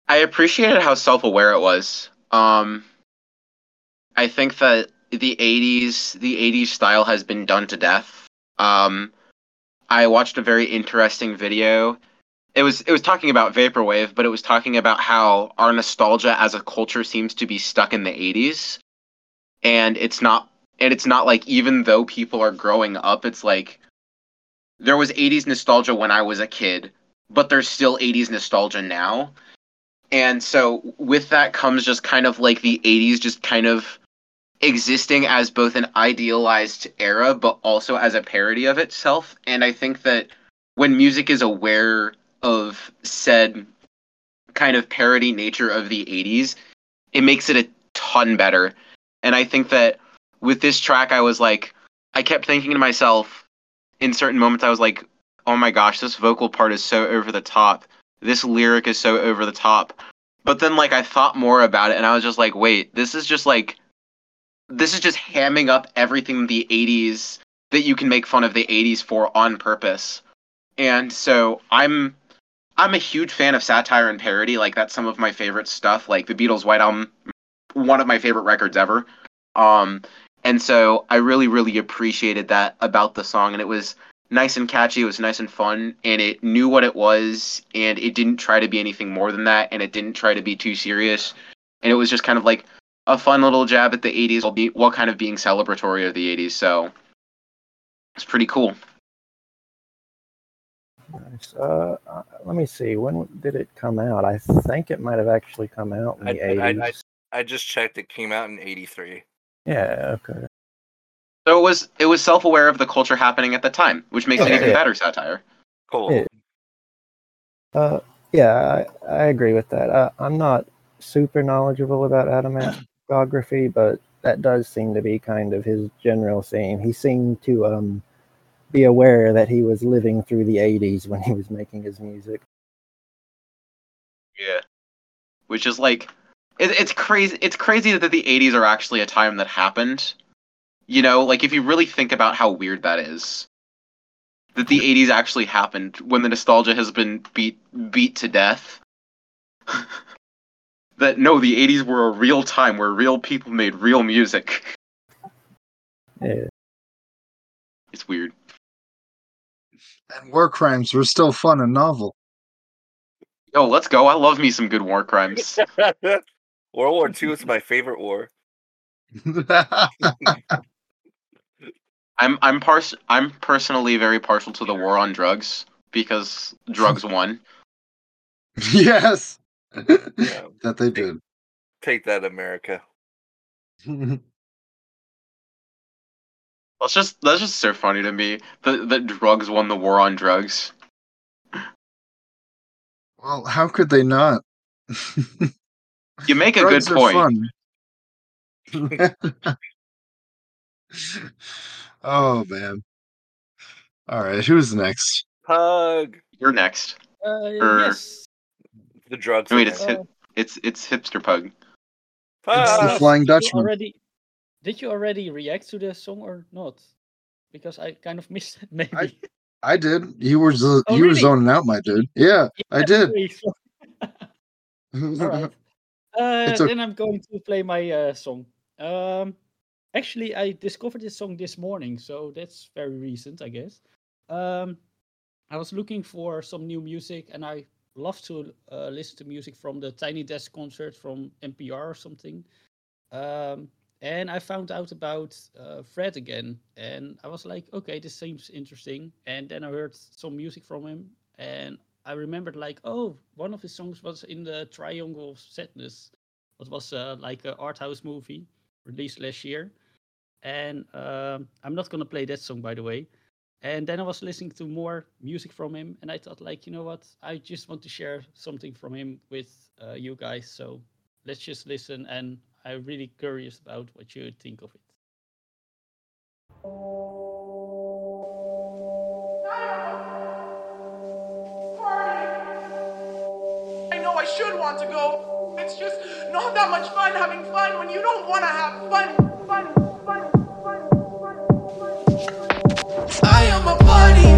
I appreciated how self-aware it was. Um I think that the 80s the 80s style has been done to death. Um I watched a very interesting video. It was it was talking about vaporwave, but it was talking about how our nostalgia as a culture seems to be stuck in the 80s. And it's not and it's not like even though people are growing up, it's like there was 80s nostalgia when I was a kid, but there's still 80s nostalgia now. And so with that comes just kind of like the 80s just kind of existing as both an idealized era but also as a parody of itself. And I think that when music is aware of said kind of parody nature of the 80s, it makes it a ton better. And I think that with this track I was like I kept thinking to myself in certain moments I was like, "Oh my gosh, this vocal part is so over the top. This lyric is so over the top." But then like I thought more about it and I was just like, "Wait, this is just like this is just hamming up everything the 80s that you can make fun of the 80s for on purpose." And so I'm I'm a huge fan of satire and parody. Like that's some of my favorite stuff. Like the Beatles' White Album, one of my favorite records ever. Um, and so I really, really appreciated that about the song, and it was nice and catchy. It was nice and fun, and it knew what it was, and it didn't try to be anything more than that, and it didn't try to be too serious, and it was just kind of like a fun little jab at the '80s while, be, while kind of being celebratory of the '80s. So it's pretty cool. Nice. Uh, uh, let me see. When did it come out? I think it might have actually come out in the I, eighties. I, I just checked. It came out in '83. Yeah. Okay. So it was it was self aware of the culture happening at the time, which makes it Okay. even better satire. Cool. Yeah. Uh, yeah, I, I agree with that. Uh, I'm not super knowledgeable about atomography, but that does seem to be kind of his general theme. He seemed to um, be aware that he was living through the 80s when he was making his music. Yeah. Which is like it, it's crazy it's crazy that the 80s are actually a time that happened. You know, like if you really think about how weird that is. That the 80s actually happened when the nostalgia has been beat beat to death. that no, the 80s were a real time where real people made real music. Yeah. It's weird. And war crimes were still fun and novel. Yo, let's go. I love me some good war crimes. World War II is my favorite war. I'm I'm pars- I'm personally very partial to the war on drugs because drugs won. yes. Yeah. that they did. Take that, America. That's just that's just so funny to me that that drugs won the war on drugs. well, how could they not? You make a Drugs good point. fun. oh man. All right, who's next? Pug. You're next. Uh, Er, yes. The drugs. Wait, are it's hip, it's it's hipster pug. It's the Pug. Flying Did you Dutchman. already, did you already react to the song or not? Because I kind of missed it, maybe. I did. You were z- Oh, you were zoning out, my dude. Yeah, I did. Sorry, sorry. All right. Uh, okay. Then I'm going to play my uh, song. Um, actually, I discovered this song this morning, so that's very recent, I guess. Um, I was looking for some new music, and I love to uh, listen to music from the Tiny Desk concert from NPR or something. Um, and I found out about uh, Fred again, and I was like, okay, this seems interesting. And then I heard some music from him, and I remembered like, oh, one of his songs was in the Triangle of Sadness. It was uh, like an art house movie released last year, and um, I'm not gonna play that song by the way. And then I was listening to more music from him, and I thought like, you know what, I just want to share something from him with uh, you guys. So let's just listen, and I'm really curious about what you think of it. I should want to go. It's just not that much fun having fun when you don't want to have fun. Fun, fun, fun, fun, fun. I am a party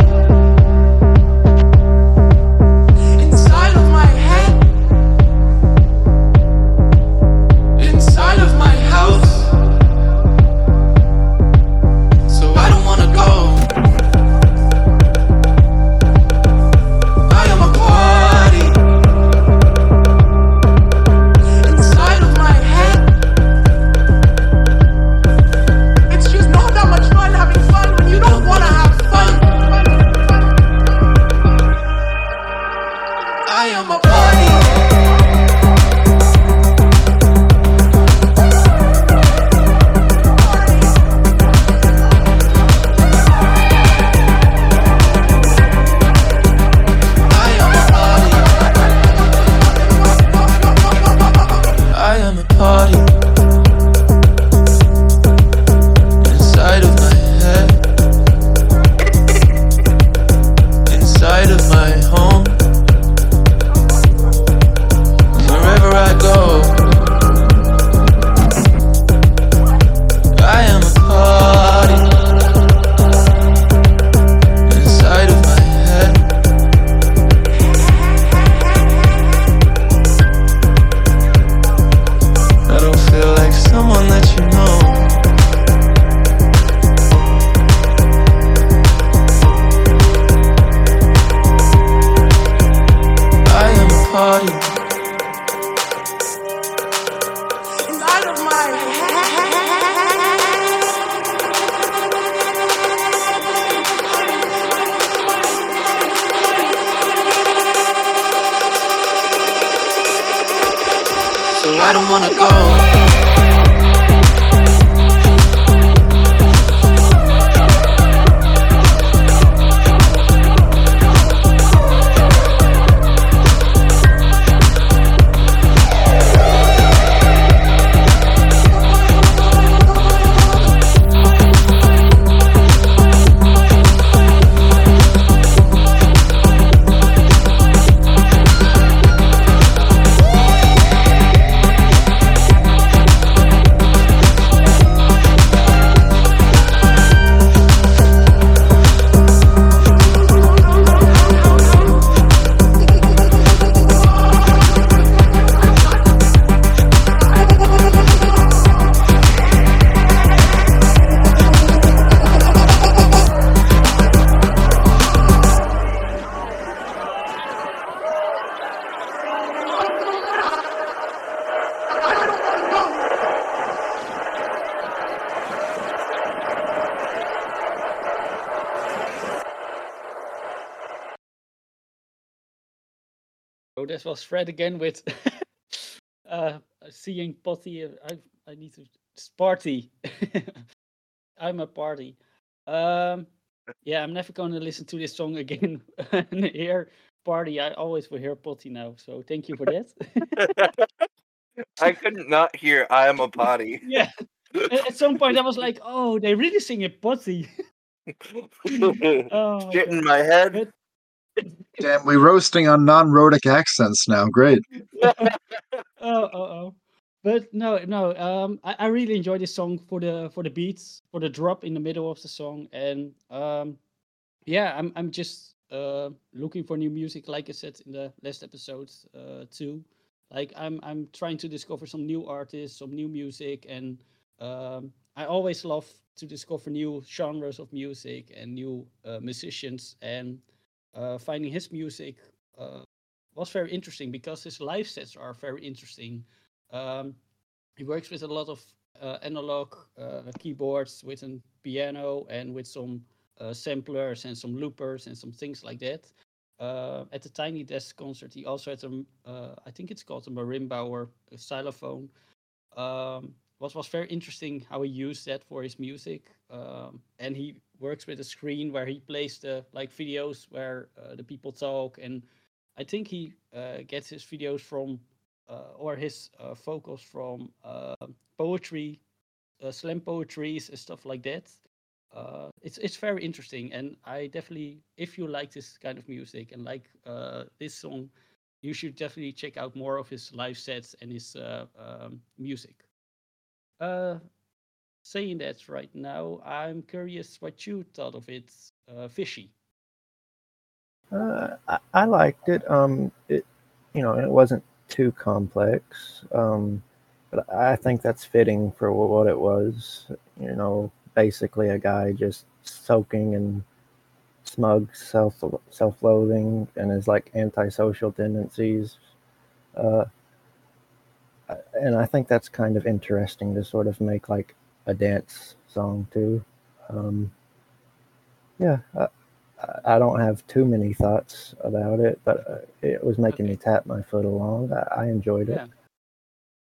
So this was Fred again with uh, seeing Potty. uh, I I need to party. I'm a party. Um, yeah, I'm never going to listen to this song again and hear party. I always will hear Potty now. So thank you for that. I couldn't not hear I am a potty. yeah. At, some point, I was like, "Oh, they really sing it Potty." oh, my Shit in my head. Damn, we're roasting on non-rhotic accents now. Great. oh, oh, oh. But no, no. Um, I, I really enjoy this song for the for the beats, for the drop in the middle of the song, and um, yeah, I'm I'm just uh looking for new music, like I said in the last episode uh too. Like I'm I'm trying to discover some new artists, some new music, and um, I always love to discover new genres of music and new uh, musicians, and uh, finding his music uh, was very interesting because his live sets are very interesting. Um, he works with a lot of uh, analog uh, keyboards, with a piano, and with some uh, samplers and some loopers and some things like that. Uh, at the Tiny Desk concert, he also had a, I think it's called a marimba or a xylophone. Um, was was very interesting how he used that for his music. Um, and he works with a screen where he plays the like videos where uh, the people talk and I think he uh, gets his videos from uh, or his uh, vocals from uh, poetry, slam poetries, and stuff like that. It's it's very interesting, and I definitely, if you like this kind of music and like this song, you should definitely check out more of his live sets and his um, music. Uh, saying that right now, I'm curious what you thought of it, uh, Fishy. Uh, I, I liked it. Um, it, you know, it wasn't too complex. Um, but I think that's fitting for what it was. You know, basically a guy just soaking in smug self self-loathing and his like antisocial tendencies. Uh, and I think that's kind of interesting to sort of make like a dance song too. Um, yeah, I, I- I don't have too many thoughts about it, but uh, it was making me tap my foot along. I, I enjoyed it. Yeah.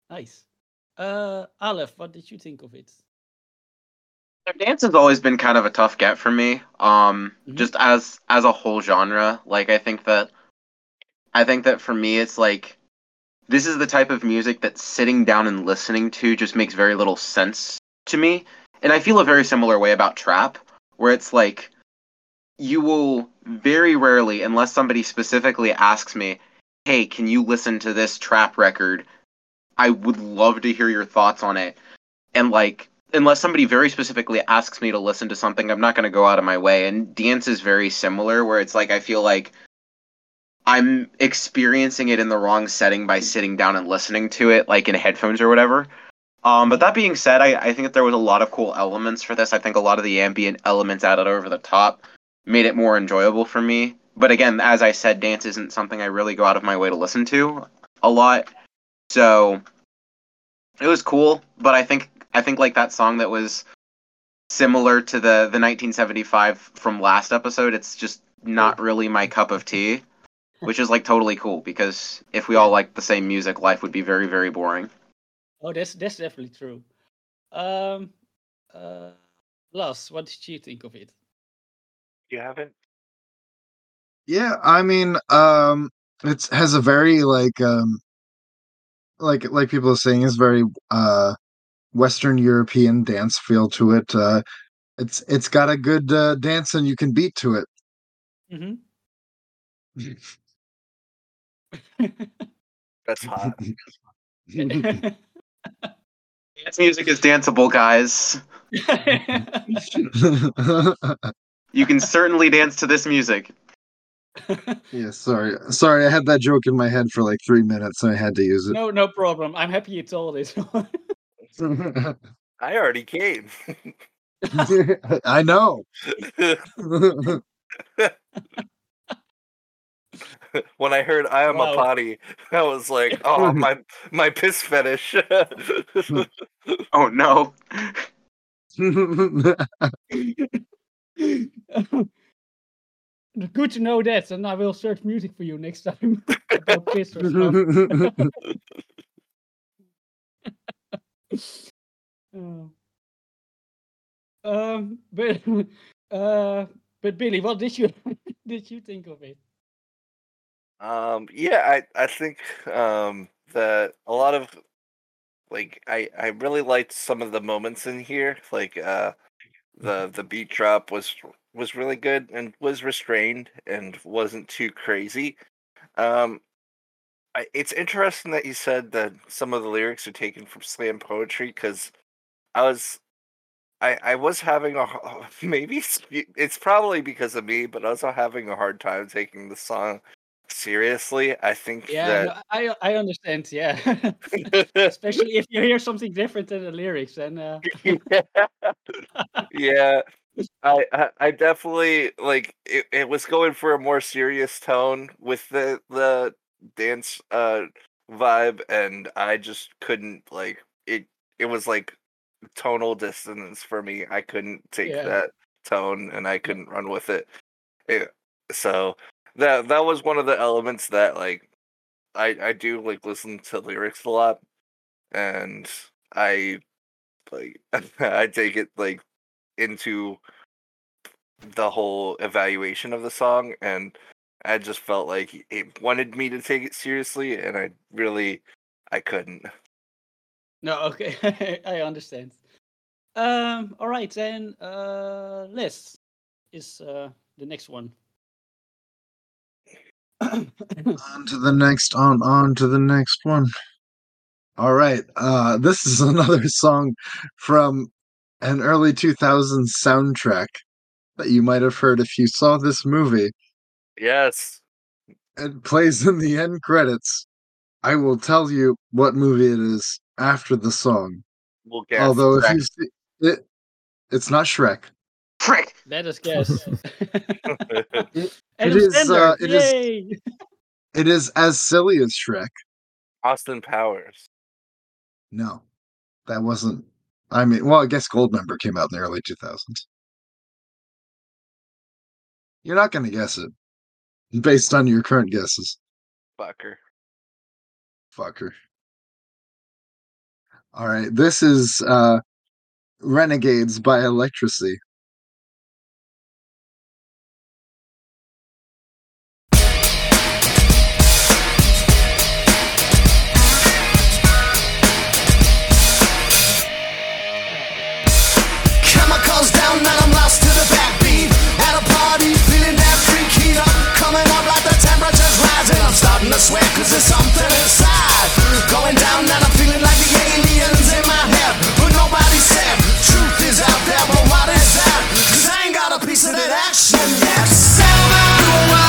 Nice. Uh, Aleph, what did you think of it? Dance has always been kind of a tough get for me. Um, Mhm. just as as a whole genre, like I think that I think that for me it's like this is the type of music that sitting down and listening to just makes very little sense to me. And I feel a very similar way about trap, where it's like you will very rarely, unless somebody specifically asks me, "Hey, can you listen to this trap record? I would love to hear your thoughts on it." And like, unless somebody very specifically asks me to listen to something, I'm not going to go out of my way. And dance is very similar, where it's like I feel like I'm experiencing it in the wrong setting by sitting down and listening to it, like in headphones or whatever. Um, but that being said, I, I think that there was a lot of cool elements for this. I think a lot of the ambient elements added over the top made it more enjoyable for me. But again, as I said, dance isn't something I really go out of my way to listen to a lot. So it was cool, but I think I think like that song that was similar to the the 1975 from last episode, it's just not really my cup of tea, which is like totally cool because if we all liked the same music, life would be very very boring. Oh, that's that's definitely true. Um, uh, Laz, what did you think of it? You haven't? Yeah, I mean, um, it's has a very like um, like like people are saying, is very uh, Western European dance feel to it. Uh, it's it's got a good uh, dance and you can beat to it. Mm-hmm. That's hot. Dance music is danceable, guys. You can certainly dance to this music. yeah, sorry, sorry, I had that joke in my head for like three minutes and I had to use it. no, no problem. I'm happy you told it. I already came. I know. when I heard I am Wow. a potty, I was like, oh my my piss fetish. Oh no. Good to know that, and I will search music for you next time about piss or stuff. Oh. Um, but uh, but Billy, what did you did you think of it? Um, yeah, I I think um that a lot of like I I really liked some of the moments in here. Like uh the the beat drop was was really good and was restrained and wasn't too crazy. Um I, it's interesting that you said that some of the lyrics are taken from slam poetry because I was I I was having a maybe it's, it's probably because of me, but I was having a hard time taking the song seriously. I think Yeah, no, I I understand. Yeah, especially if you hear something different than the lyrics, and uh, yeah, I, I I definitely like it, it was going for a more serious tone with the the dance uh vibe and I just couldn't like it it was like tonal dissonance for me. I couldn't take Yeah. that tone and I couldn't run with it. It- so that that was one of the elements that like I I do like listen to lyrics a lot and I like I take it like into the whole evaluation of the song and I just felt like it wanted me to take it seriously and I really I couldn't. No, okay, I understand. Um, all right then. Uh, Laz is uh the next one. On to the next on on to the next one. All right uh this is another song from an early 2000s soundtrack that you might have heard if you saw this movie. Yes. it plays in the end credits. I will tell you what movie it is after the song. We'll guess. although if you see it it's not shrek Frick! Let us guess. it Adam is, Sandler. uh, it is- Yay! it is as silly as shrek Austin Powers. no that wasn't i mean well i guess goldmember came out in the early 2000s you're not going to guess it based on your current guesses Fucker. fucker all right this is uh renegades by electricity to sweat cause there's something inside. Going down and I'm feeling like the aliens in my head. But nobody said truth is out there, but what is that? Cause I ain't got a piece of that action yet. Wild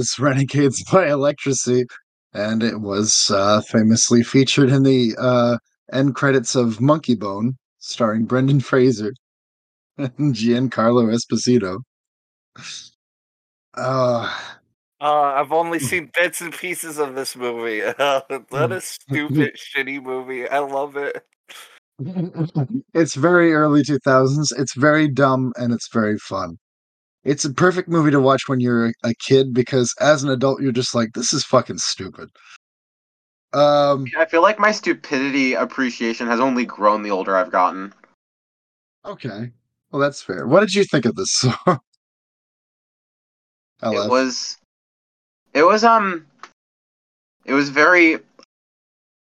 was Renegades by Electricity, and it was uh, famously featured in the uh, end credits of Monkeybone, starring Brendan Fraser and Giancarlo Esposito. Uh, Uh, I've only seen bits and pieces of this movie. what a stupid, shitty movie. I love it. it's very early 2000s. It's very dumb and it's very fun. It's a perfect movie to watch when you're a kid because as an adult, you're just like, this is fucking stupid. Um, I feel like my stupidity appreciation has only grown the older I've gotten. Okay. Well, that's fair. What did you think of this song? It was it was um it was very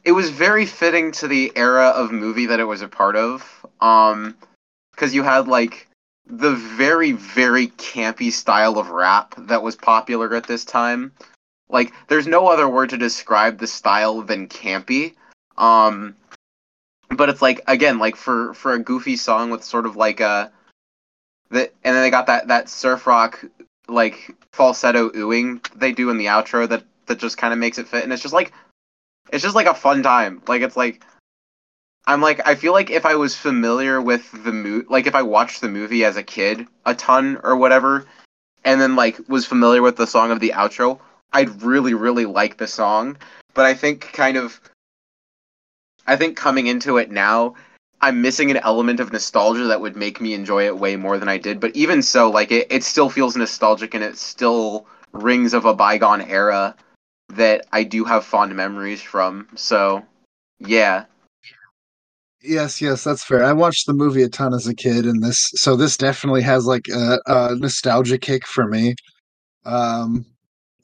it was very fitting to the era of movie that it was a part of. Um cuz you had like the very very campy style of rap that was popular at this time. Like there's no other word to describe the style than campy. Um but it's like again like for for a goofy song with sort of like a that and then they got that that surf rock like falsetto oohing they do in the outro that that just kind of makes it fit and it's just like it's just like a fun time like it's like i'm like i feel like if i was familiar with the mo like if i watched the movie as a kid a ton or whatever and then like was familiar with the song of the outro i'd really really like the song but i think kind of i think coming into it now I'm missing an element of nostalgia that would make me enjoy it way more than I did. But even so, like it, it still feels nostalgic and it still rings of a bygone era that I do have fond memories from. So, yeah. Yes, yes, that's fair. I watched the movie a ton as a kid, and this so this definitely has like a, a nostalgia kick for me. Um,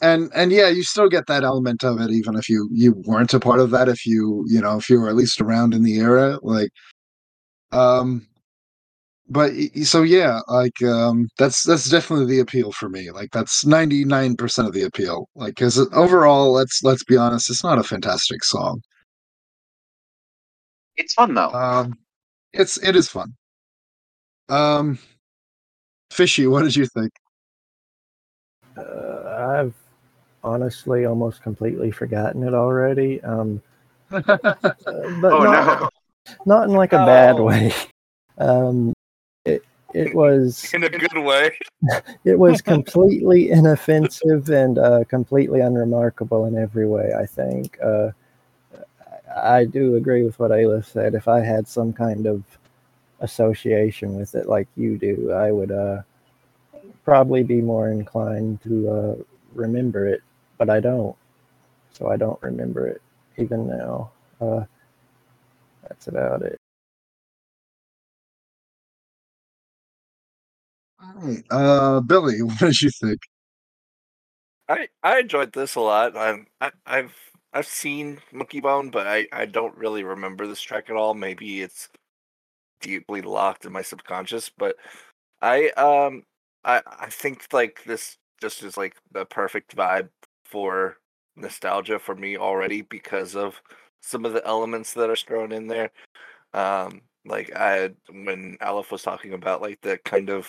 and and yeah, you still get that element of it, even if you you weren't a part of that. If you you know if you were at least around in the era, like um, but so yeah, like um, that's that's definitely the appeal for me. Like that's ninety nine percent of the appeal. Like because overall, let's let's be honest, it's not a fantastic song. It's fun though. Um, it's it is fun. Um, fishy, what did you think? Uh, I've honestly almost completely forgotten it already. Um, uh, but oh not, no. not in like a bad way. Um, it it was in a good way. it was completely inoffensive and uh, completely unremarkable in every way. I think. Uh, I I do agree with what Aleph said. If I had some kind of association with it, like you do, I would uh, probably be more inclined to uh, remember it. But I don't, so I don't remember it even now. Uh, that's about it. All right, uh, Billy, what did you think? I I enjoyed this a lot. I'm, I I've I've seen Monkeybone, but I I don't really remember this track at all. Maybe it's deeply locked in my subconscious, but I um I I think like this just is like the perfect vibe for nostalgia for me already because of some of the elements that are thrown in there. Um like I when Aleph was talking about like the kind of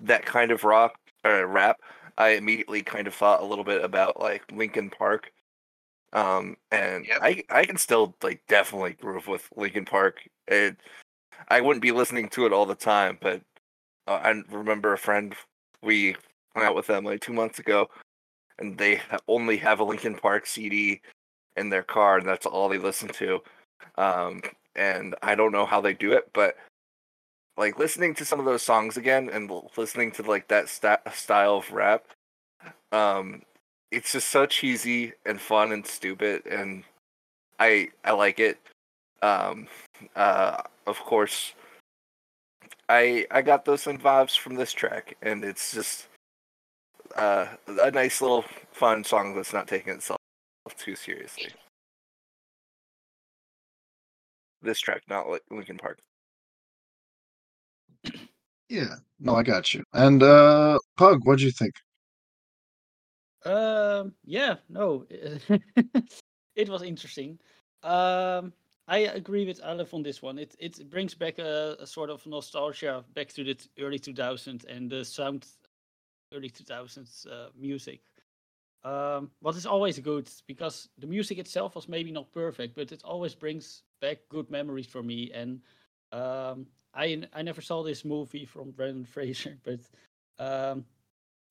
that kind of rock or rap, I immediately kind of thought a little bit about like Linkin Park. Um, and Yep. I I can still like definitely groove with Linkin Park. It, I wouldn't be listening to it all the time, but uh, I remember a friend we hung out with them like two months ago, and they only have a Linkin Park CD in their car, and that's all they listen to. Um, and I don't know how they do it, but like listening to some of those songs again and listening to like that sta- style of rap um it's just so cheesy and fun and stupid and i i like it um uh of course i i got those same vibes from this track and it's just uh a nice little fun song that's not taking itself too seriously this track not like linkin park Yeah, no, I got you. And uh, Pug, what'd you think? Um, yeah, no, it was interesting. Um, I agree with Aleph on this one. It it brings back a, a sort of nostalgia back to the early 2000s and the sound early 2000s uh, music. Um, what is always good because the music itself was maybe not perfect, but it always brings back good memories for me. And um, I I never saw this movie from Brendan Fraser, but um,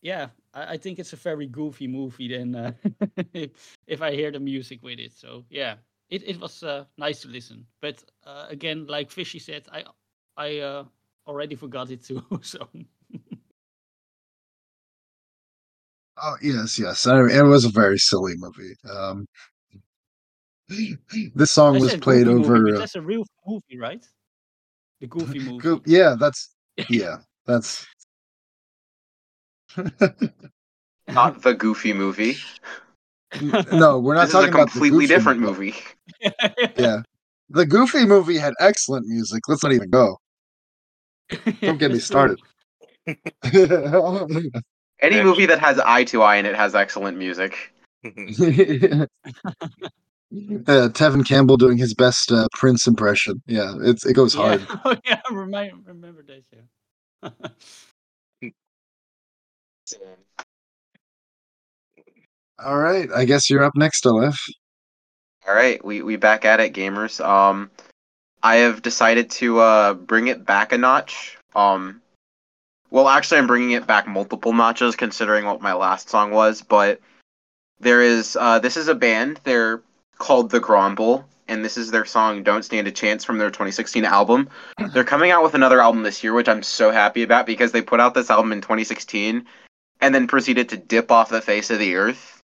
yeah, I, I think it's a very goofy movie. Then uh, if, if I hear the music with it, so yeah, it it was uh, nice to listen. But uh, again, like Fishy said, I I uh, already forgot it too. So Oh yes, yes. I it was a very silly movie. Um, this song I was played movie, over. but uh, that's a real movie, right? The Goofy movie. Yeah, that's yeah, that's Not the Goofy movie. no, we're not This is talking a about a completely Goofy different movie. movie. Yeah, the Goofy movie had excellent music. Let's not even go. Don't get me started. Any movie that has eye to eye in it has excellent music. uh, Tevin Campbell doing his best uh, Prince impression. Yeah, it's it goes Yeah. hard. Oh yeah, I remind, remember that. Yeah. All right, I guess you're up next, Aleph. All right, we we back at it, gamers. Um, I have decided to uh bring it back a notch. Um, well, actually, I'm bringing it back multiple notches considering what my last song was. But there is uh, this is a band. They're called the Grumble, and this is their song "Don't Stand a Chance" from their 2016 album. They're coming out with another album this year, which I'm so happy about because they put out this album in 2016 and then proceeded to dip off the face of the earth.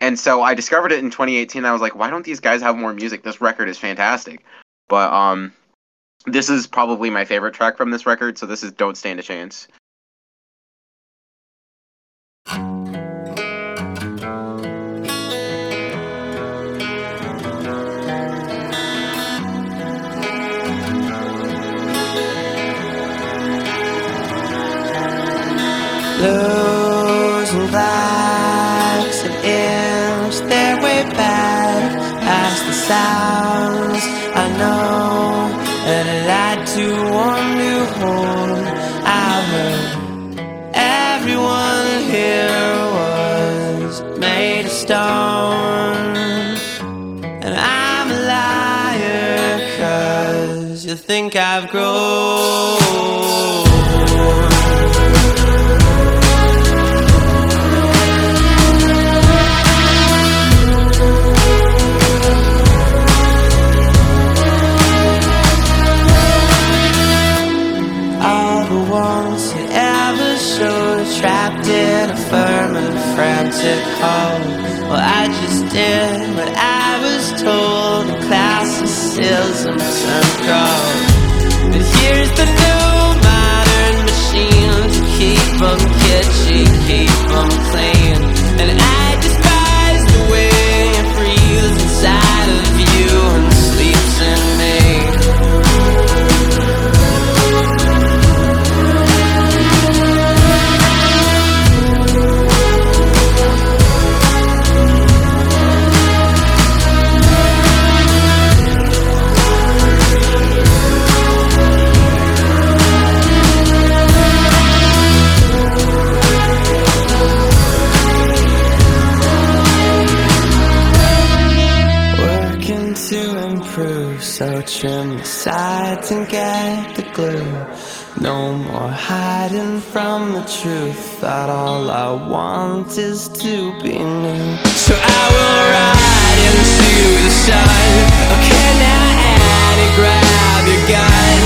And so I discovered it in 2018. I was like, why don't these guys have more music? This record is fantastic. But um, this is probably my favorite track from this record. So this is "Don't Stand a Chance." And I'm a liar 'cause you think I've grown. Did what I was told. Classicism turned cold. But here's the new modern machine to keep 'em kitschy, More hiding from the truth. that all I want is to be new. So I will ride into the sun. Oh, can I add and grab your gun?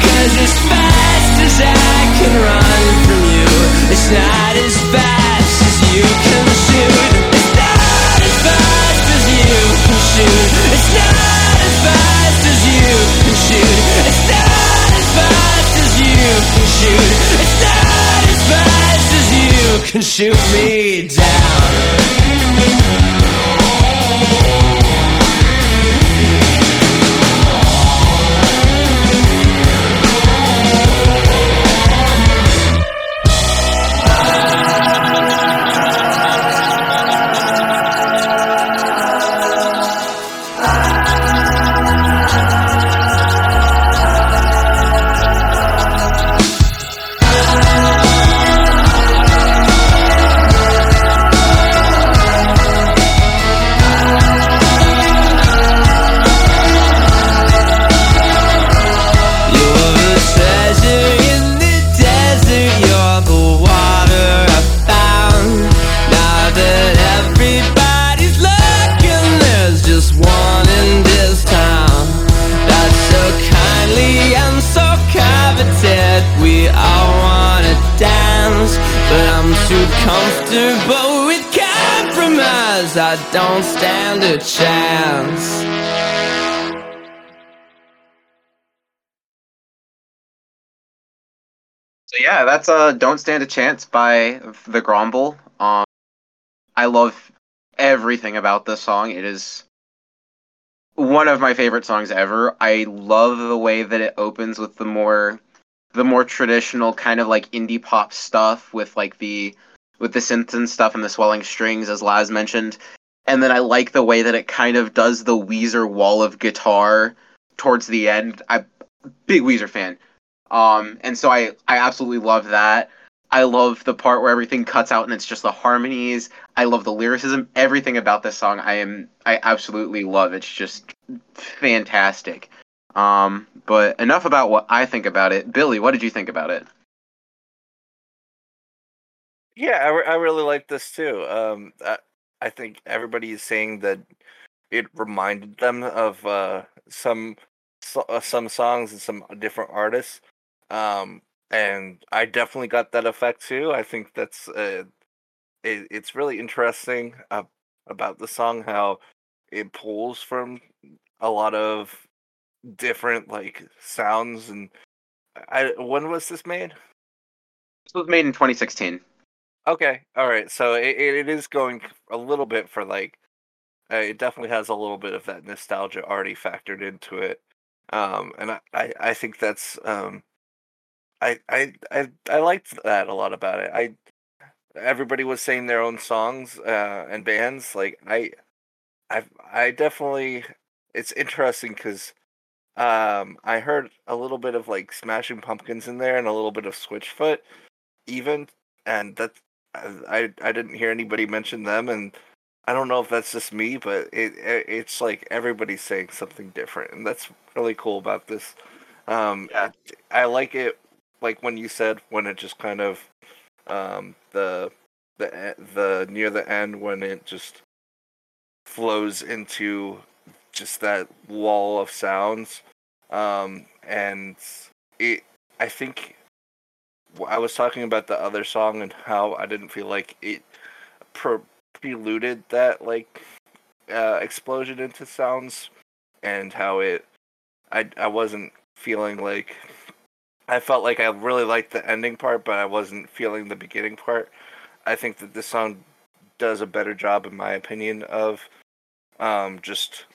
Cause as fast as I can run from you, it's not as fast as you can shoot. It's not as fast as you can shoot. It's not as fast as you can shoot. It's not as fast as you can shoot. It's not as fast as you can shoot me down. Don't stand a chance. So yeah, that's uh Don't Stand a Chance by The Grumble. Um I love everything about this song. It is one of my favorite songs ever. I love the way that it opens with the more the more traditional kind of like indie pop stuff with like the with the synths and stuff and the swelling strings as Laz mentioned. And then I like the way that it kind of does the Weezer wall of guitar towards the end. I big Weezer fan. Um and so I I absolutely love that. I love the part where everything cuts out and it's just the harmonies. I love the lyricism. Everything about this song I am I absolutely love. It's just fantastic. Um but enough about what I think about it. Billy, what did you think about it? Yeah, I, re- I really like this too. Um, I think everybody is saying that it reminded them of uh, some so, uh, some songs and some different artists. Um, and I definitely got that effect too. I think that's uh, it, it's really interesting uh, about the song how it pulls from a lot of different like sounds and I when was this made? This was made in 2016. Okay, all right. So it, it is going a little bit for like, uh, it definitely has a little bit of that nostalgia already factored into it, um, and I, I I think that's um, I I I I liked that a lot about it. I everybody was saying their own songs uh, and bands. Like I I I definitely it's interesting because um, I heard a little bit of like Smashing Pumpkins in there and a little bit of Switchfoot, even, and that's I I didn't hear anybody mention them, and I don't know if that's just me, but it, it it's like everybody's saying something different, and that's really cool about this. Um, I, I like it, like when you said when it just kind of um, the the e- the near the end when it just flows into just that wall of sounds um and it i think i was talking about the other song and how i didn't feel like it pre- preluded that like uh explosion into sounds and how it i i wasn't feeling like i felt like i really liked the ending part but i wasn't feeling the beginning part. I think that this song does a better job in my opinion of um just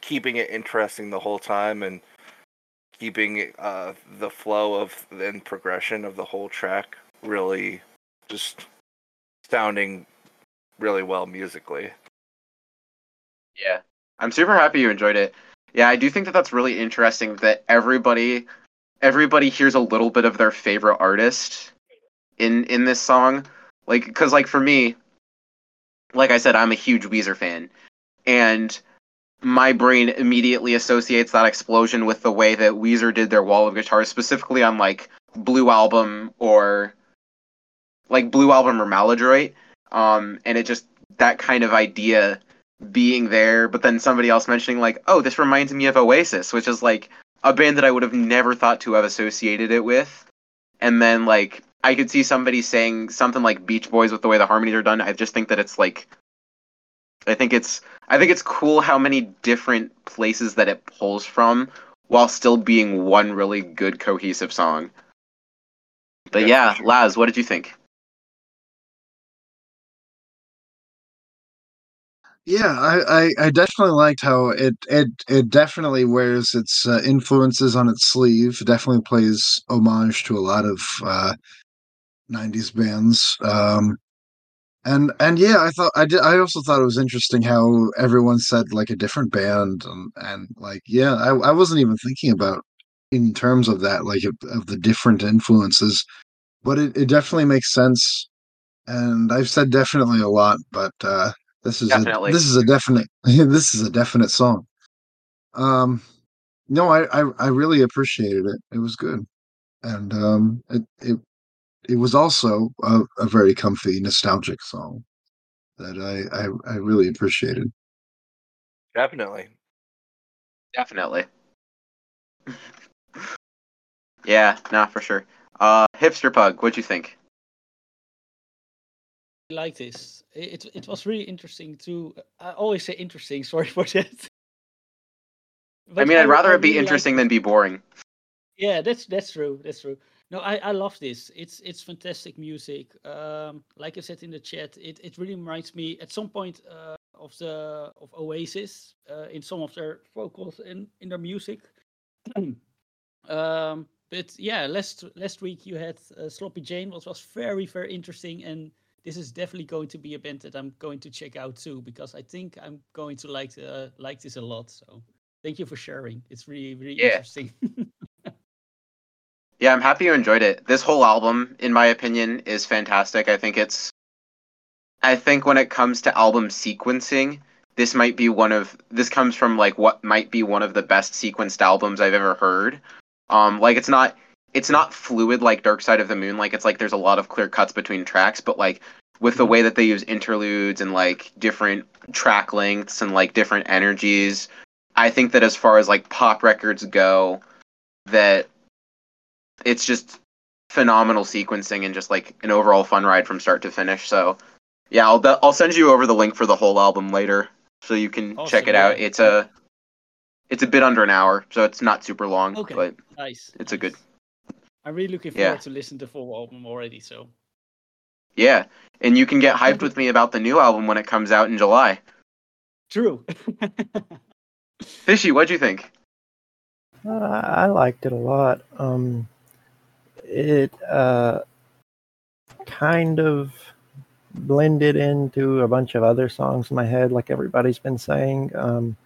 keeping it interesting the whole time and keeping uh, the flow of and progression of the whole track really just sounding really well musically. Yeah. I'm super happy you enjoyed it. Yeah, I do think that that's really interesting that everybody everybody hears a little bit of their favorite artist in in this song. Like cuz like for me, like I said I'm a huge Weezer fan and my brain immediately associates that explosion with the way that Weezer did their wall of guitars specifically on like Blue Album or like Blue Album or Maladroit. Um and it just that kind of idea being there, but then somebody else mentioning like, "Oh, this reminds me of Oasis," which is like a band that I would have never thought to have associated it with. And then like I could see somebody saying something like Beach Boys with the way the harmonies are done. I just think that it's like I think it's I think it's cool how many different places that it pulls from while still being one really good cohesive song. But yeah, Laz, what did you think? Yeah, I, I, I definitely liked how it it it definitely wears its uh, influences on its sleeve. Definitely plays homage to a lot of uh, '90s bands. Um, and and yeah, I thought I did. I also thought it was interesting how everyone said like a different band, and, and like yeah, I I wasn't even thinking about in terms of that like of, of the different influences, but it, it definitely makes sense. And I've said definitely a lot, but uh, this is Definitely. a this is a definite this is a definite song. Um, no, I I, I really appreciated it. It was good, and um, it it it was also a, a very comfy, nostalgic song that I I, I really appreciated. Definitely. Definitely. yeah, nah, for sure. Uh, hipster pug, what'd you think? I like this. It, it it was really interesting too. I always say interesting. Sorry for that. I mean, I'd rather it be really liked interesting than be boring. Yeah, that's that's true. That's true. No, I, I love this. It's it's fantastic music. Um, like I said in the chat, it, it really reminds me at some point uh, of the of Oasis uh, in some of their vocals in in their music. um, but yeah, last last week you had uh, Sloppy Jane, which was very very interesting, and this is definitely going to be a band that I'm going to check out too because I think I'm going to like uh, like this a lot. So thank you for sharing. It's really really Yeah. interesting. Yeah, I'm happy you enjoyed it. This whole album, in my opinion, is fantastic. I think it's I think when it comes to album sequencing, this might be one of this comes from like what might be one of the best sequenced albums I've ever heard. Um like it's not it's not fluid like Dark Side of the Moon, like it's like there's a lot of clear cuts between tracks, but like with the way that they use interludes and like different track lengths and like different energies, I think that as far as like pop records go, that it's just phenomenal sequencing and just like an overall fun ride from start to finish. So yeah, I'll I'll send you over the link for the whole album later so you can check it out. It's a it's a bit under an hour, so it's not super long, Okay, but nice. it's a good I'm really looking Yeah. forward to listen to the full album already. So yeah. And you can get hyped with me about the new album when it comes out in July. true. Fishy, what'd you think? Uh, I liked it a lot. Um, it uh, kind of blended into a bunch of other songs in my head, like everybody's been saying, um,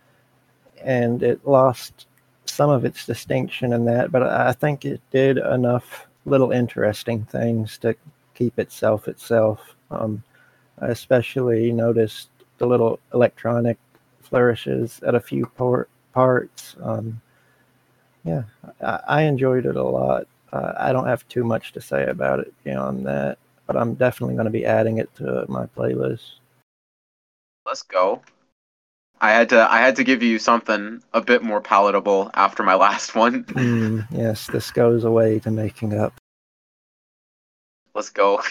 and it lost some of its distinction in that. But I think it did enough little interesting things to keep itself itself. Um, I especially noticed the little electronic flourishes at a few por- parts. Um, yeah, I, I enjoyed it a lot. Uh, I don't have too much to say about it beyond that, but I'm definitely going to be adding it to my playlist. Let's go. I had to I had to give you something a bit more palatable after my last one. Mm, yes, this goes away to making up. Let's go.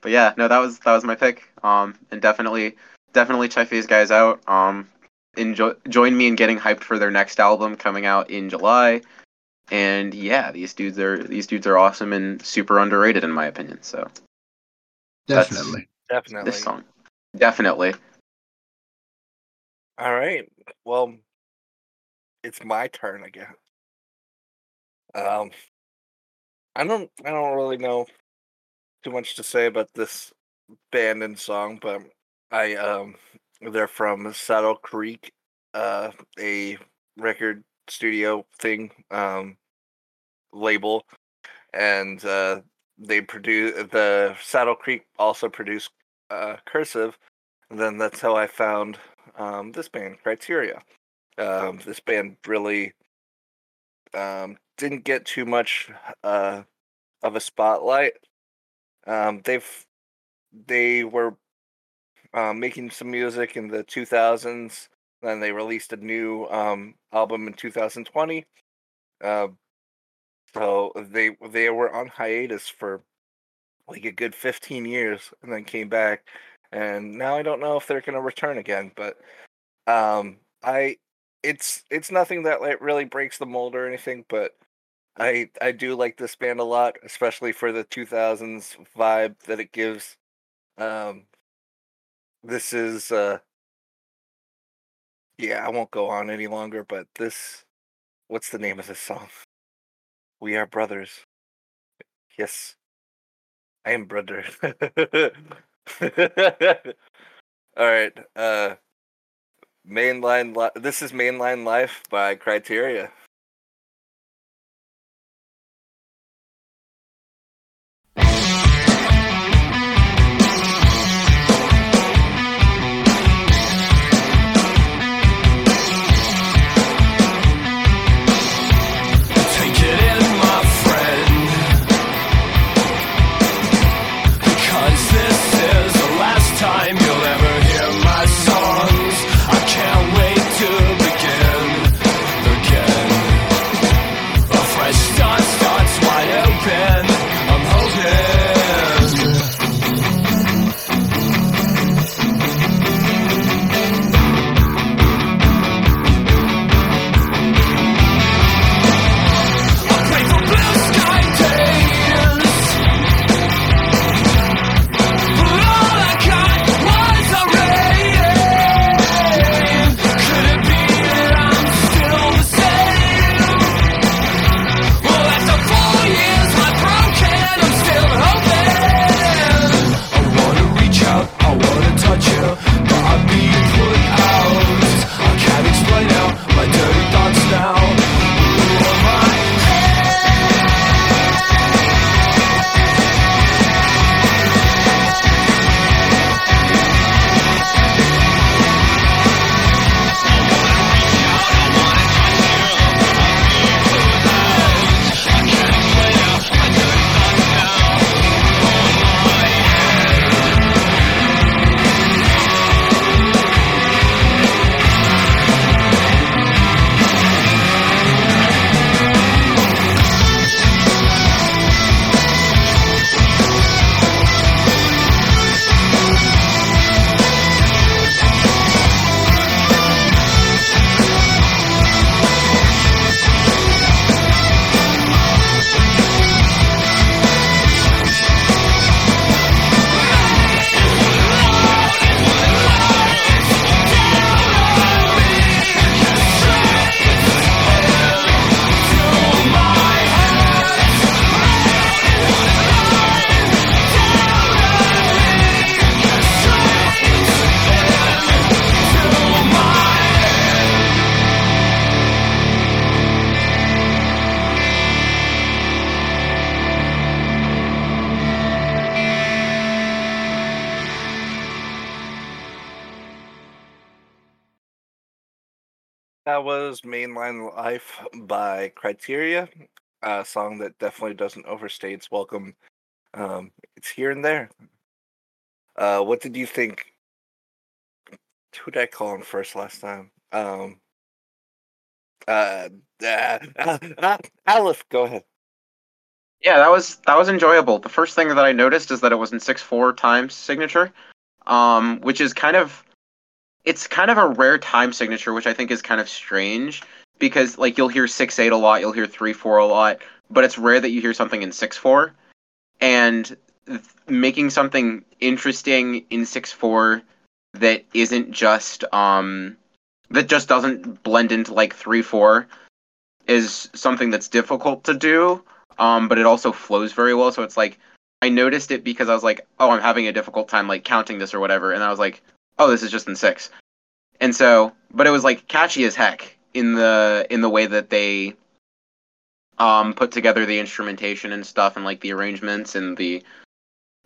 But yeah, no, that was that was my pick. Um, and definitely definitely check these guys out. Um, enjoy join me in getting hyped for their next album coming out in July. And yeah, these dudes are these dudes are awesome and super underrated in my opinion. So Definitely. Definitely. this song, definitely. All right. Well, it's my turn again. Um, I don't. I don't really know too much to say about this band and song, but I um, they're from Saddle Creek, uh, a record studio thing, um, label, and uh, they produce the Saddle Creek also produced uh, Cursive, and then that's how I found um, this band, Criteria. Um, this band really um, didn't get too much uh, of a spotlight. Um, they've they were uh, making some music in the 2000s. Then they released a new um, album in 2020. Uh, so they they were on hiatus for like a good 15 years, and then came back. And now I don't know if they're going to return again, but um, I it's it's nothing that like really breaks the mold or anything, but I I do like this band a lot, especially for the 2000s vibe that it gives. Um, this is uh, yeah, I won't go on any longer, but this, what's the name of this song? We are brothers. Yes, I am brother. All right, uh, mainline. Li- this is mainline life by Criteria. By Criteria, a song that definitely doesn't overstay its welcome. Um, it's here and there. Uh, what did you think? Who did I call him first last time? Um, uh, uh, uh, uh, Aleph, go ahead. Yeah, that was that was enjoyable. The first thing that I noticed is that it was in six four times signature, um, which is kind of it's kind of a rare time signature, which I think is kind of strange because like you'll hear six eight a lot, you'll hear three four a lot, but it's rare that you hear something in six four, and th- making something interesting in six four that isn't just um that just doesn't blend into like three four is something that's difficult to do um, but it also flows very well. So it's like I noticed it because I was like, oh, I'm having a difficult time like counting this or whatever, and I was like, oh, this is just in six, and so, but it was like catchy as heck in the in the way that they um put together the instrumentation and stuff and like the arrangements and the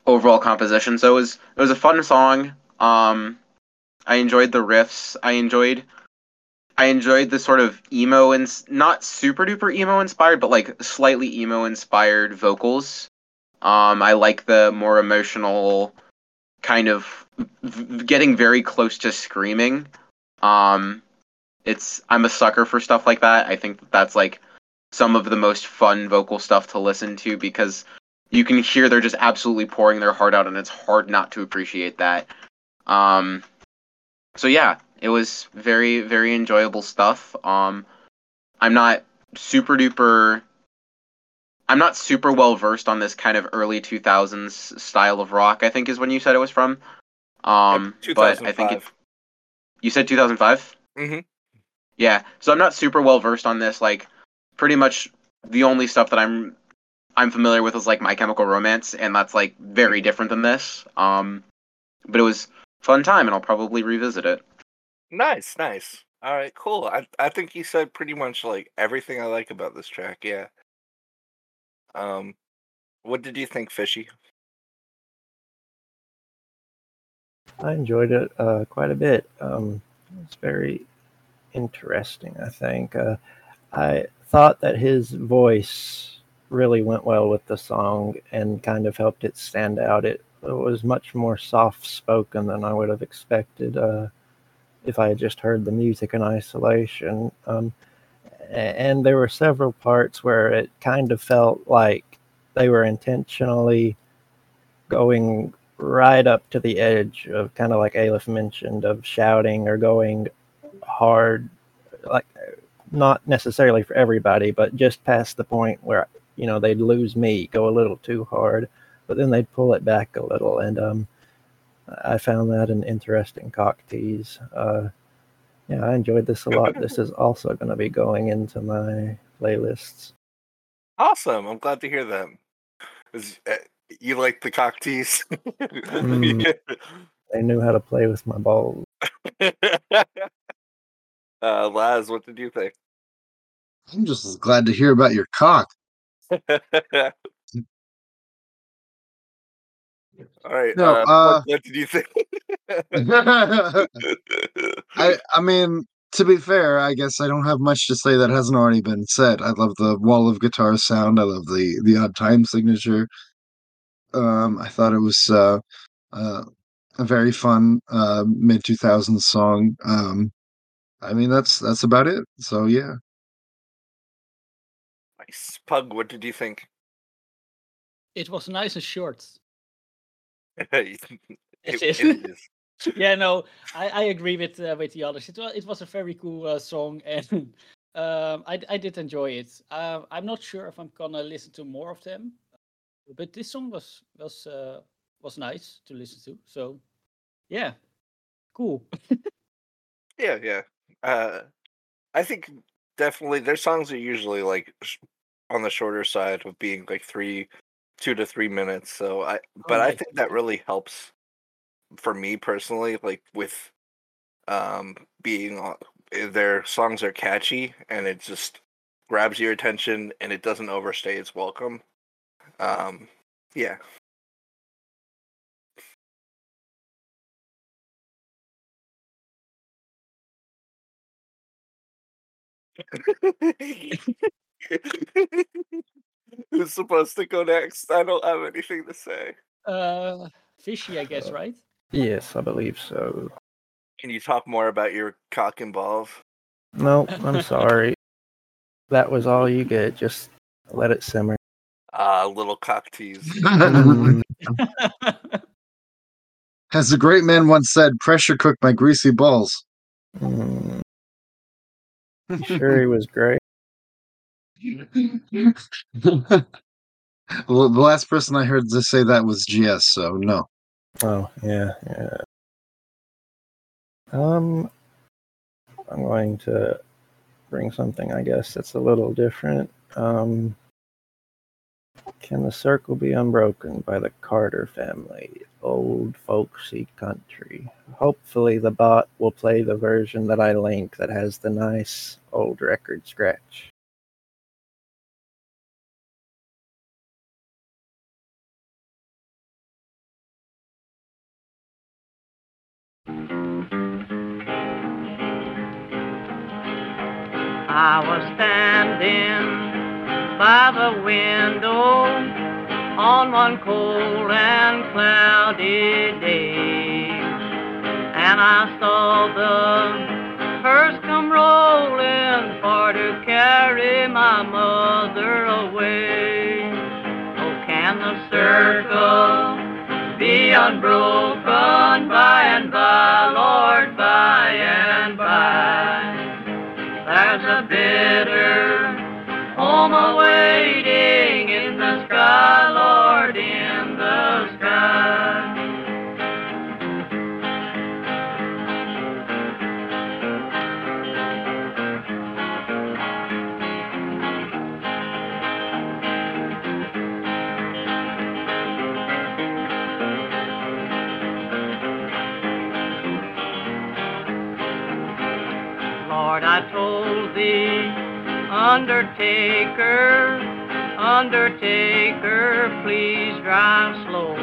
overall composition. So it was it was a fun song. Um, I enjoyed the riffs. I enjoyed I enjoyed the sort of emo and not super duper emo inspired, but like slightly emo inspired vocals. Um, I like the more emotional kind of v- getting very close to screaming. Um, it's I'm a sucker for stuff like that. I think that that's like some of the most fun vocal stuff to listen to because you can hear they're just absolutely pouring their heart out, and it's hard not to appreciate that. Um, so yeah, it was very very enjoyable stuff. Um, I'm not super duper. I'm not super well versed on this kind of early 2000s style of rock. I think is when you said it was from. Um, but I think it, 2005. you said 2005. Mhm. Yeah, so I'm not super well versed on this. Like, pretty much the only stuff that I'm I'm familiar with is like My Chemical Romance, and that's like very different than this. Um, but it was fun time, and I'll probably revisit it. Nice, nice. All right, cool. I I think you said pretty much like everything I like about this track. Yeah. Um, what did you think, Fishy? I enjoyed it uh, quite a bit. Um, it's very interesting. I think uh, I thought that his voice really went well with the song and kind of helped it stand out. It, it was much more soft spoken than I would have expected uh, if I had just heard the music in isolation. Um, and there were several parts where it kind of felt like they were intentionally going right up to the edge of kind of like Aleph mentioned of shouting or going hard, like not necessarily for everybody, but just past the point where you know they'd lose me, go a little too hard, but then they'd pull it back a little, and um, I found that an interesting cock tease. Uh, yeah, I enjoyed this a lot. this is also going to be going into my playlists. Awesome. I'm glad to hear that. Is, uh, you like the cock tease? Mm. They knew how to play with my balls. uh, Laz, what did you think? I'm just glad to hear about your cock. All right. No, uh, uh, what, did you think? I I mean, to be fair, I guess I don't have much to say that hasn't already been said. I love the wall of guitar sound. I love the the odd time signature. Um, I thought it was uh, uh, a very fun uh, mid two thousands song. Um, I mean, that's that's about it. So yeah, nice. Pug, what did you think? It was nice and short. it, It it is. is. yeah, no, I, I agree with uh, with the others. It was it was a very cool uh, song, and um, I I did enjoy it. Uh, I'm not sure if I'm gonna listen to more of them, but this song was was uh, was nice to listen to. So, yeah, cool. Yeah, yeah. Uh, I think definitely their songs are usually like sh- on the shorter side of being like three, two to three minutes. So I, but I right. think that really helps for me personally. Like with, um, being on- eh, their songs are catchy and it just grabs your attention and it doesn't overstay its welcome. Um, yeah. Who's supposed to go next? I don't have anything to say. Uh, fishy, I guess, right? Yes, I believe so. Can you talk more about your cock and balls? No, I'm sorry. That was all you get. Just let it simmer. Ah, little cock tease. Mm, As the great man once said, pressure cook my greasy balls. mm. Sure, he was great. well, the last person I heard to say that was GS, so no. Oh, yeah, yeah. Um, I'm going to bring something, I guess, that's a little different. Um, Can the Circle Be Unbroken by the Carter Family? Old folksy country. Hopefully, the bot will play the version that I link that has the nice old record scratch. I was standing by the window on one cold and cloudy day, and I saw the hearse come rolling for to carry my mother away. Oh, can the circle be unbroken by and by, Lord, by and by? There's a bitter home awaiting in the sky, Undertaker, Undertaker, please drive slow.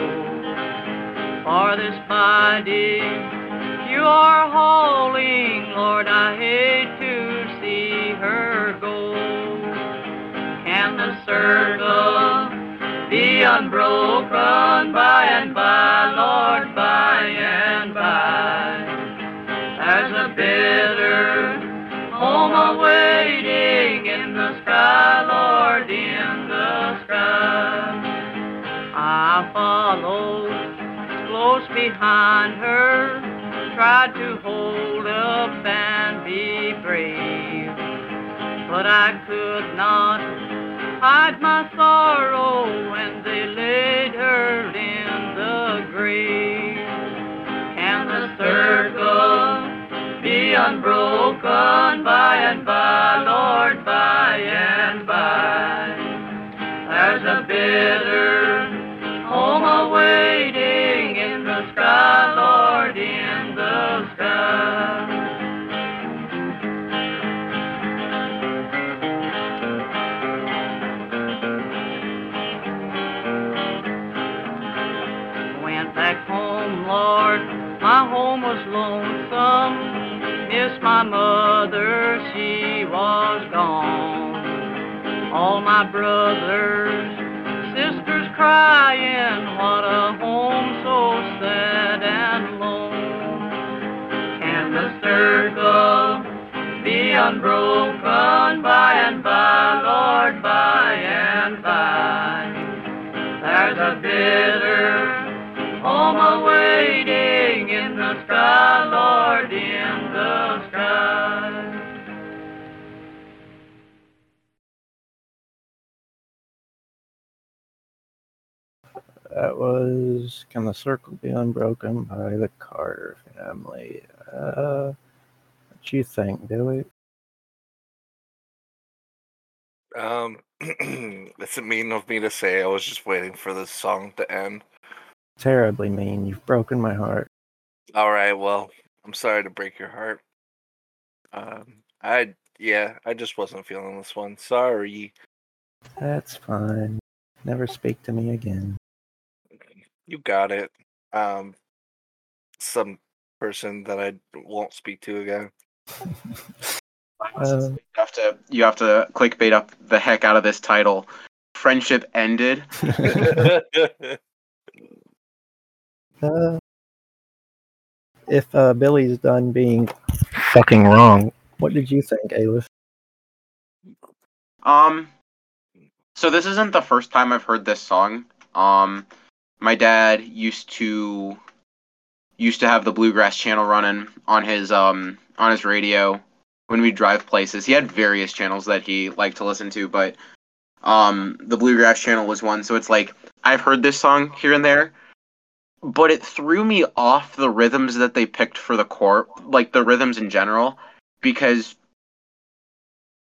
For this body you are hauling, Lord, I hate to see her go. Can the circle be unbroken by and by, Lord, by and by? There's a bitter sky, Lord, in the sky. I followed close behind her, tried to hold up and be brave, but I could not hide my sorrow when they laid her in the grave. Can the circle be unbroken by and by, Lord, by and by? There's a bitter home awaiting in the sky, Lord, in the sky. My mother, she was gone. All my brothers, sisters crying, what a home so sad and lone. Can the circle be unbroken by and by, Lord, by and by? There's a bitter home awaiting in the sky, Lord, That was Can the Circle Be Unbroken by the Carter Family. Uh, what you think, Billy? Um, it's mean of me to say. I was just waiting for this song to end. Terribly mean. You've broken my heart. All right, well, I'm sorry to break your heart. Um, I yeah, I just wasn't feeling this one. Sorry. That's fine. Never speak to me again. You got it. Um, some person that I won't speak to again. Uh, You have to you have to clickbait up the heck out of this title. Friendship ended. uh, if uh, Billy's done being fucking wrong, what did you think, Aleph? Um, so this isn't the first time I've heard this song. Um, my dad used to used to have the bluegrass channel running on his um on his radio when we drive places. He had various channels that he liked to listen to, but um the bluegrass channel was one. So it's like I've heard this song here and there, but it threw me off the rhythms that they picked for the core, like the rhythms in general, because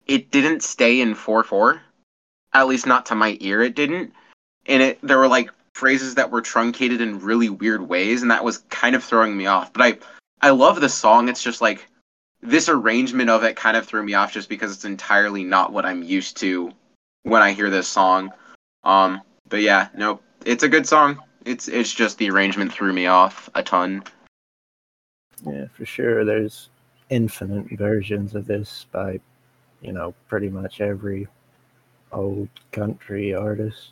it didn't stay in 4-4 at least not to my ear it didn't and it there were like phrases that were truncated in really weird ways and that was kind of throwing me off. But i i love the song. It's just like this arrangement of it kind of threw me off just because it's entirely not what i'm used to when i hear this song. Um but yeah no it's a good song. It's it's just the arrangement threw me off a ton. Yeah, for sure. There's infinite versions of this by, you know, pretty much every old country artist.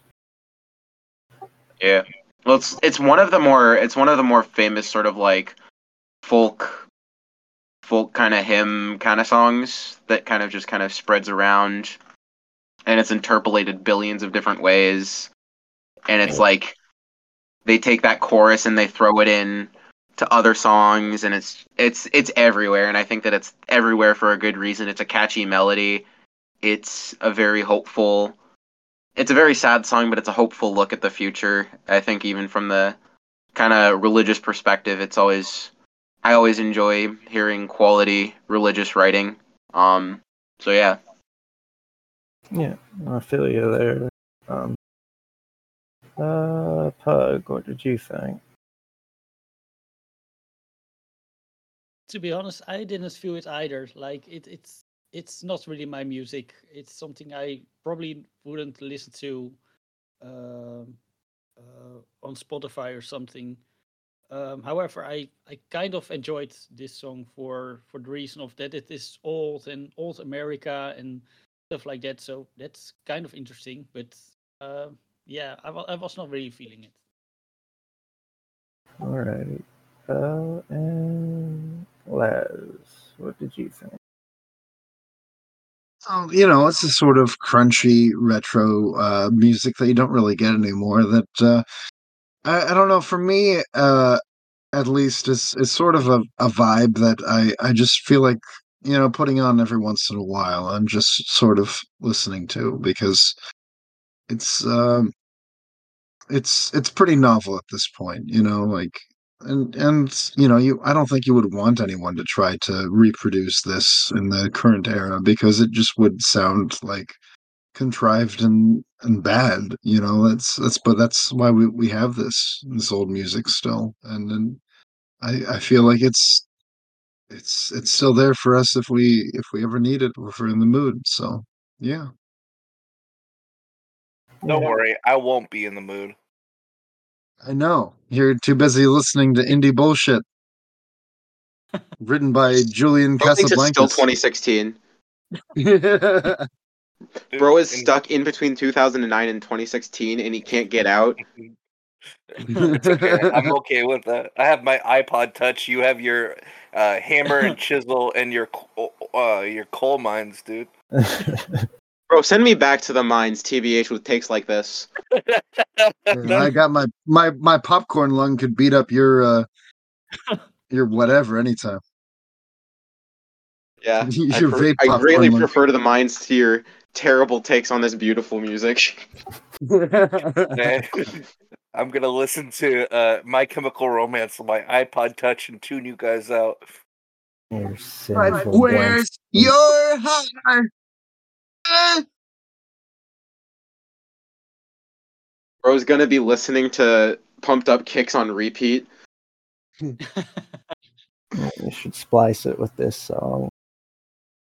Yeah. Well, it's it's one of the more it's one of the more famous sort of like folk folk kind of hymn kind of songs that kind of just kind of spreads around and it's interpolated billions of different ways and it's like they take that chorus and they throw it in to other songs and it's it's it's everywhere and I think that it's everywhere for a good reason. It's a catchy melody. It's a very hopeful it's a very sad song, but it's a hopeful look at the future. I think even from the kind of religious perspective, it's always I always enjoy hearing quality religious writing. Um, so yeah, Yeah, I feel you there. Um, uh, Pug, what did you think? to be honest, I didn't feel it either. Like it, it's it's not really my music. It's something I probably wouldn't listen to um, uh, on Spotify or something. Um, however, I, I kind of enjoyed this song for for the reason of that it is old and old America and stuff like that. So that's kind of interesting. But uh, yeah, I, I was not really feeling it. All right. Uh, and Laz, what did you think? Um, you know, it's a sort of crunchy retro uh, music that you don't really get anymore. That uh, I, I don't know. For me, uh, at least, it's it's sort of a, a vibe that I I just feel like you know putting on every once in a while. I'm just sort of listening to because it's um, it's it's pretty novel at this point. You know, like and and you know you i don't think you would want anyone to try to reproduce this in the current era because it just would sound like contrived and and bad you know that's that's but that's why we we have this this old music still. And then i i feel like it's it's it's still there for us if we if we ever need it if we're in the mood. So yeah. Don't worry, I won't be in the mood. I know you're too busy listening to indie bullshit written by julian Bro thinks it's still casablancas 2016. Bro is stuck in between 2009 and 2016, and he can't get out. Okay. I'm okay with that. I have my iPod Touch. You have your uh, hammer and chisel and your uh, your coal mines, dude. Bro, send me back to the mines, TBH, with takes like this. I got my my my popcorn lung could beat up your uh your whatever anytime. Yeah, I, Your pre- vape I greatly lung. prefer to the mines to your terrible takes on this beautiful music. I'm gonna listen to uh, My Chemical Romance on my iPod Touch and tune you guys out. Where's your heart? Eh. Bro's gonna be listening to Pumped Up Kicks on repeat. You should splice it with this song.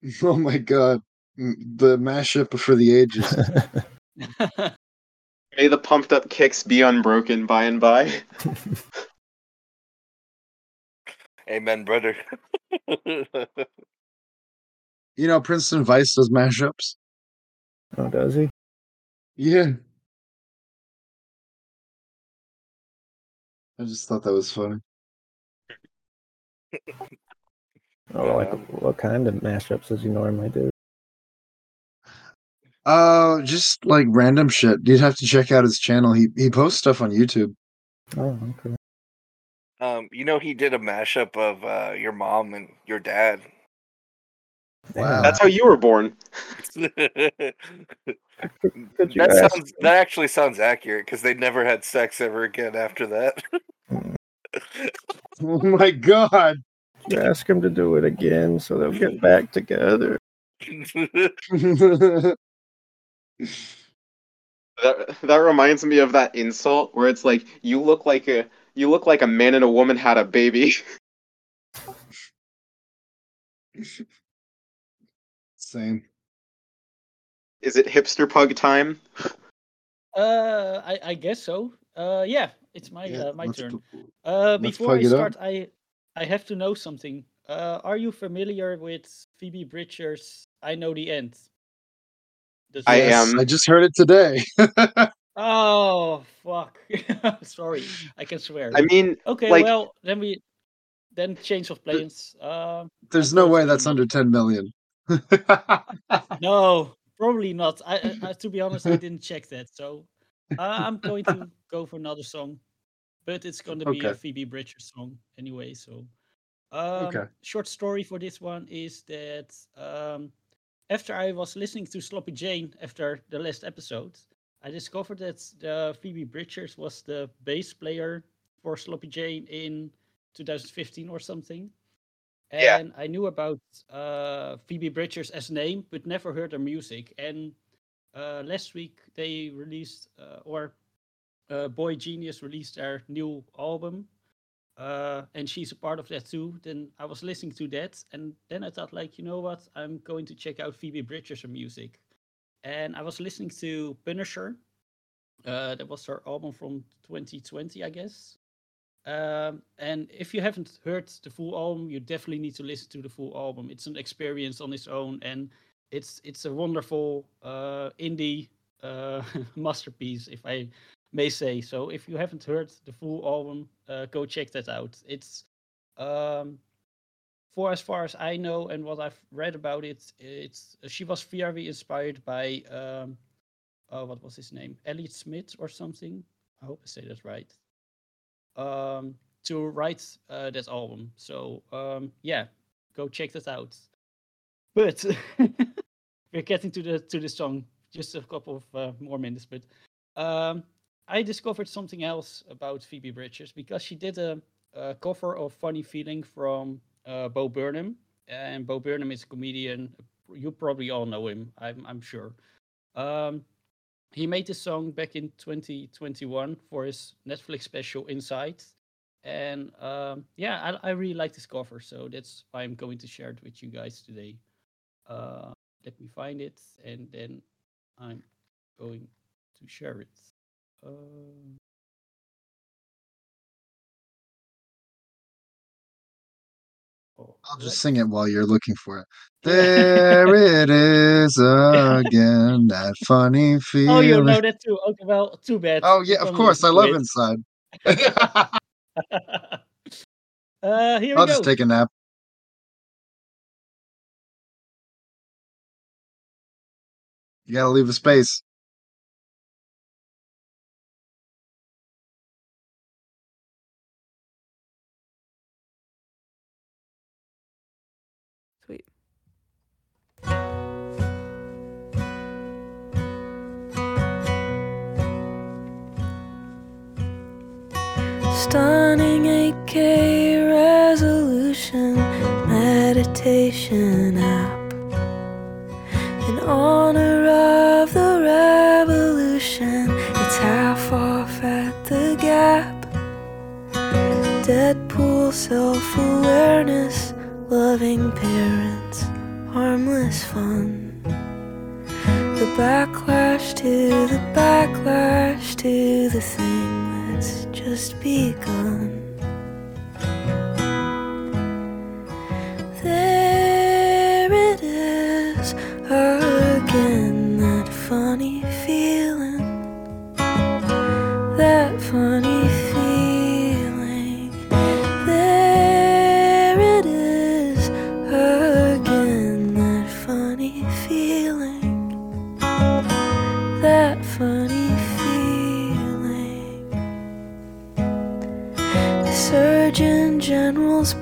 Oh my god. The mashup for the ages. May the Pumped Up Kicks be unbroken by and by. Amen, brother. You know, Princeton Vice does mashups. Oh, does he? Yeah. I just thought that was funny. Oh, like what kind of mashups does he normally do? Uh, just like random shit. You'd have to check out his channel. He he posts stuff on YouTube. Oh, okay. Um, you know, he did a mashup of uh, your mom and your dad. Wow. That's how you were born. that sounds that actually sounds accurate because they never had sex ever again after that. Oh my god. You ask him to do it again so they'll get back together. That that reminds me of that insult where it's like you look like a you look like a man and a woman had a baby. Same. Is it hipster pug time? Uh, I, I guess so. Uh, yeah, it's my Yeah, uh, my turn. Uh, before I plug up. start, I I have to know something. Uh, are you familiar with Phoebe Bridgers' "I Know the End"? The I Yes, am. I just heard it today. Oh fuck! Sorry, I can swear. I mean, okay, like- well then we then change of plans. Um, There's no way that's under 10 million. No, probably not. I, I, to be honest, I didn't check that. So uh, I'm going to go for another song, but it's going to be a Phoebe Bridgers song anyway. So, um, Okay. short story for this one is that um, after I was listening to Sloppy Jane after the last episode, I discovered that the Phoebe Bridgers was the bass player for Sloppy Jane in 2015 or something. Yeah. And I knew about uh, Phoebe Bridgers as name, but never heard her music. And uh, last week they released, uh, or uh, boygenius released their new album, uh, and she's a part of that too. Then I was listening to that, and then I thought, like, you know what? I'm going to check out Phoebe Bridgers' music. And I was listening to Punisher. Uh, that was her album from 2020, I guess. Um, and if you haven't heard the full album, you definitely need to listen to the full album. It's an experience on its own, and it's it's a wonderful uh, indie uh, masterpiece, if I may say. So, if you haven't heard the full album, uh, go check that out. It's um, for as far as I know and what I've read about it, it's she was very inspired by um, uh, what was his name, Elliott Smith or something. I hope I say that right um, to write uh, that album. So um, yeah, go check that out. But we're getting to the to the song. Just a couple of uh, more minutes, but um, I discovered something else about Phoebe Bridgers because she did a, a cover of "Funny Feeling" from uh, Bo Burnham, and Bo Burnham is a comedian. You probably all know him. I'm I'm sure. Um, he made this song back in 2021 for his Netflix special Inside. And um, yeah, I, I really like this cover, so that's why I'm going to share it with you guys today. Uh, let me find it, and then I'm going to share it. Um, I'll just sing it while you're looking for it. There it is again, that funny feeling. Oh, you know that too. Okay, well, too bad. Oh, yeah, of course. I love. Inside. uh, here I'll we go. just take a nap. You gotta leave a space. Stunning 8K resolution meditation app in honor of the revolution. It's half off at the Gap. Deadpool self awareness, loving parents, harmless fun. The backlash to the backlash to the thing just begun. There it is again, that funny feeling, that funny.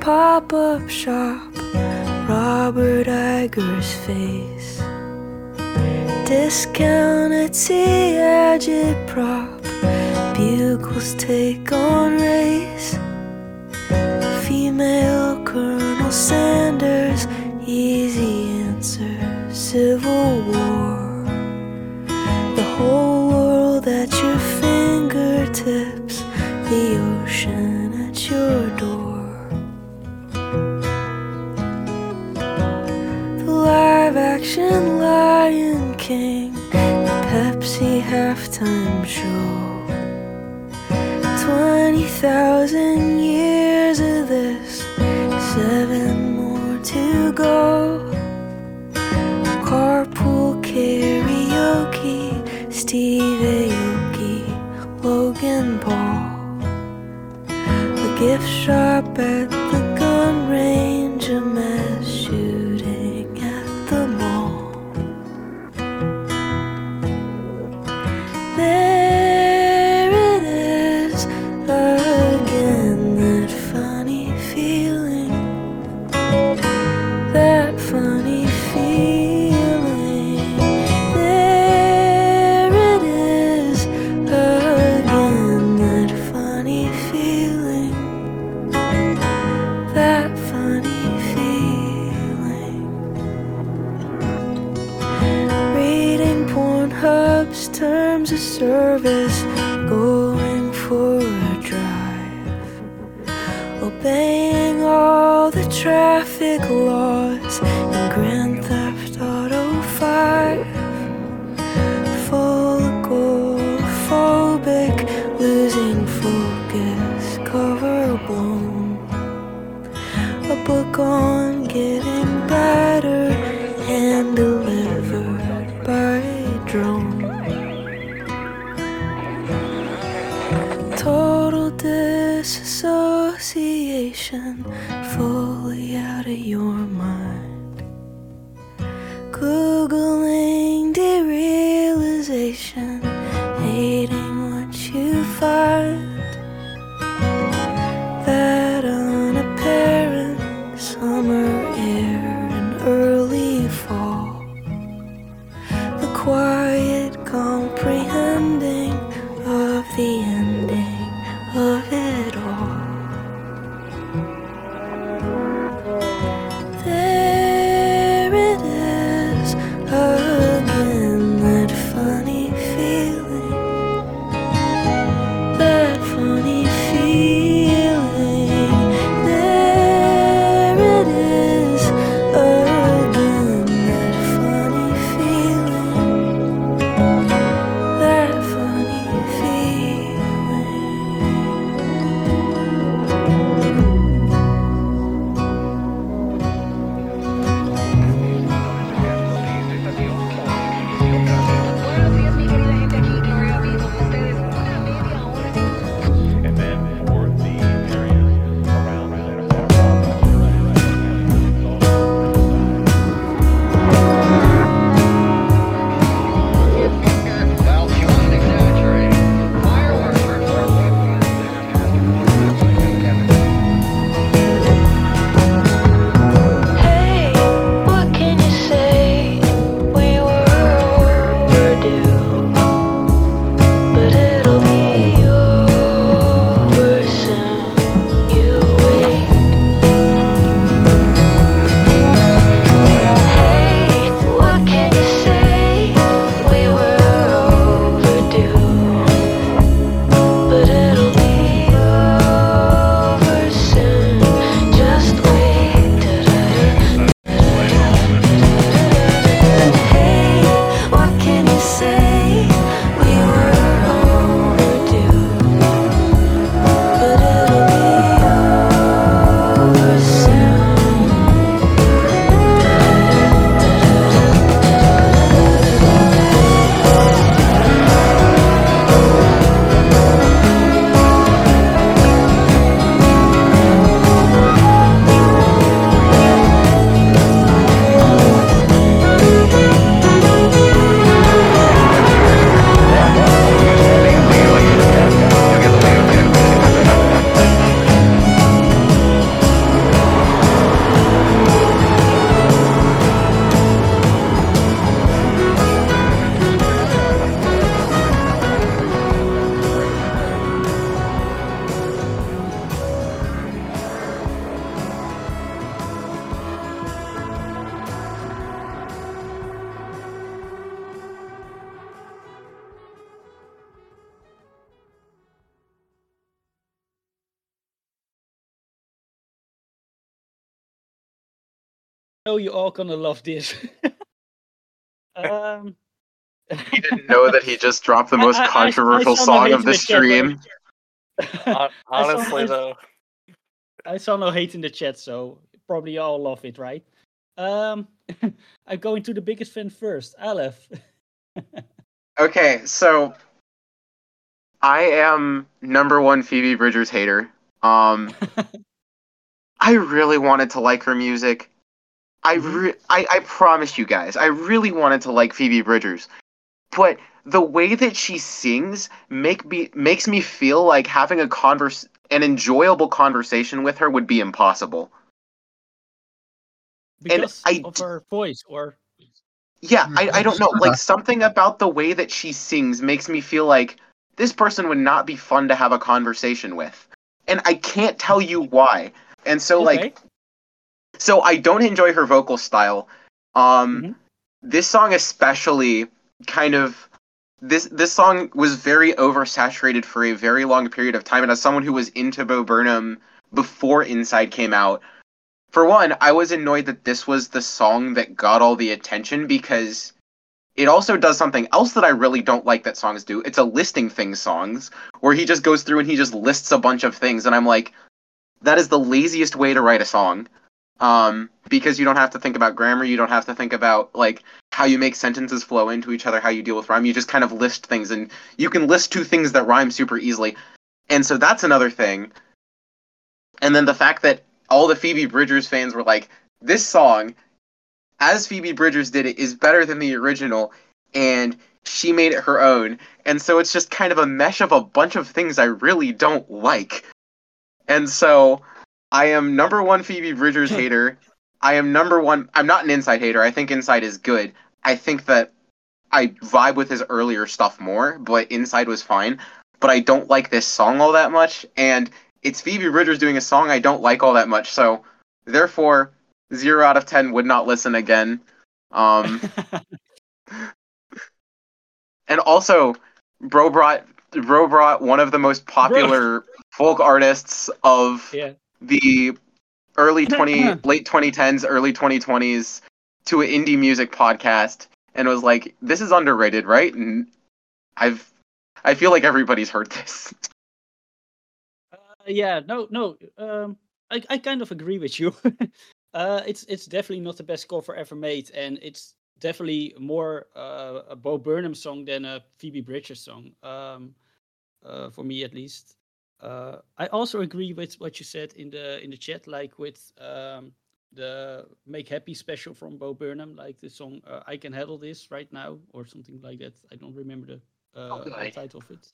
Pop up shop, Robert Iger's face. Discount Etsy agitprop, bugles take on race. Female Colonel Sanders, easy answer, Civil War. The whole world at your fingertips, the ocean at your door. Live Lion King, the Pepsi halftime show. 20,000 years of this, seven more to go. Carpool karaoke, Steve Aoki, Logan Paul. A gift shop at the gun range, know you all gonna love this. um, He didn't know that he just dropped the most I- I- I controversial saw no song hate of the the chat, stream. Saw- Honestly, I- though, I saw no hate in the chat, so probably you all love it, right? Um, I'm going to the biggest fan first, Aleph. Okay, so I am number one Phoebe Bridgers hater. Um, I really wanted to like her music. I, mm-hmm. re- I I promise you guys, I really wanted to like Phoebe Bridgers, but the way that she sings make me makes me feel like having a converse an enjoyable conversation with her would be impossible. because I of her voice, or Yeah, I, I don't know. Like mm-hmm. something about the way that she sings makes me feel like this person would not be fun to have a conversation with. And I can't tell you mm-hmm. why. And so like so I don't enjoy her vocal style. Um this song especially kind of this this song was very oversaturated for a very long period of time and as someone who was into Bo Burnham before Inside came out, for one, I was annoyed that this was the song that got all the attention because it also does something else that I really don't like that songs do. It's a listing things songs where he just goes through and he just lists a bunch of things and I'm like that is the laziest way to write a song. Um because you don't have to think about grammar, you don't have to think about like how you make sentences flow into each other, how you deal with rhyme. You just kind of list things and you can list two things that rhyme super easily. And so that's another thing. And then the fact that all the Phoebe Bridgers fans were like, this song, as Phoebe Bridgers did it, is better than the original, and she made it her own. And so it's just kind of a mesh of a bunch of things I really don't like. And so I am number one Phoebe Bridgers hater. I am number one. I'm not an Inside hater. I think Inside is good. I think that I vibe with his earlier stuff more, but Inside was fine. But I don't like this song all that much, and it's Phoebe Bridgers doing a song I don't like all that much. So therefore, zero out of ten would not listen again. Um, and also, Bro brought Bro brought one of the most popular folk artists of yeah, the early 20 late 2010s early 2020s to an indie music podcast and was like this is underrated right and i've i feel like everybody's heard this Uh, yeah, no, no. Um, I, I kind of agree with you. uh, it's it's definitely not the best cover ever made, and it's definitely more uh, a Bo Burnham song than a Phoebe Bridgers song. Um, uh, for me at least. Uh, I also agree with what you said in the in the chat, like with um, the Make Happy special from Bo Burnham, like the song uh, "I Can Handle This" right now, or something like that. I don't remember the, uh, the title of it.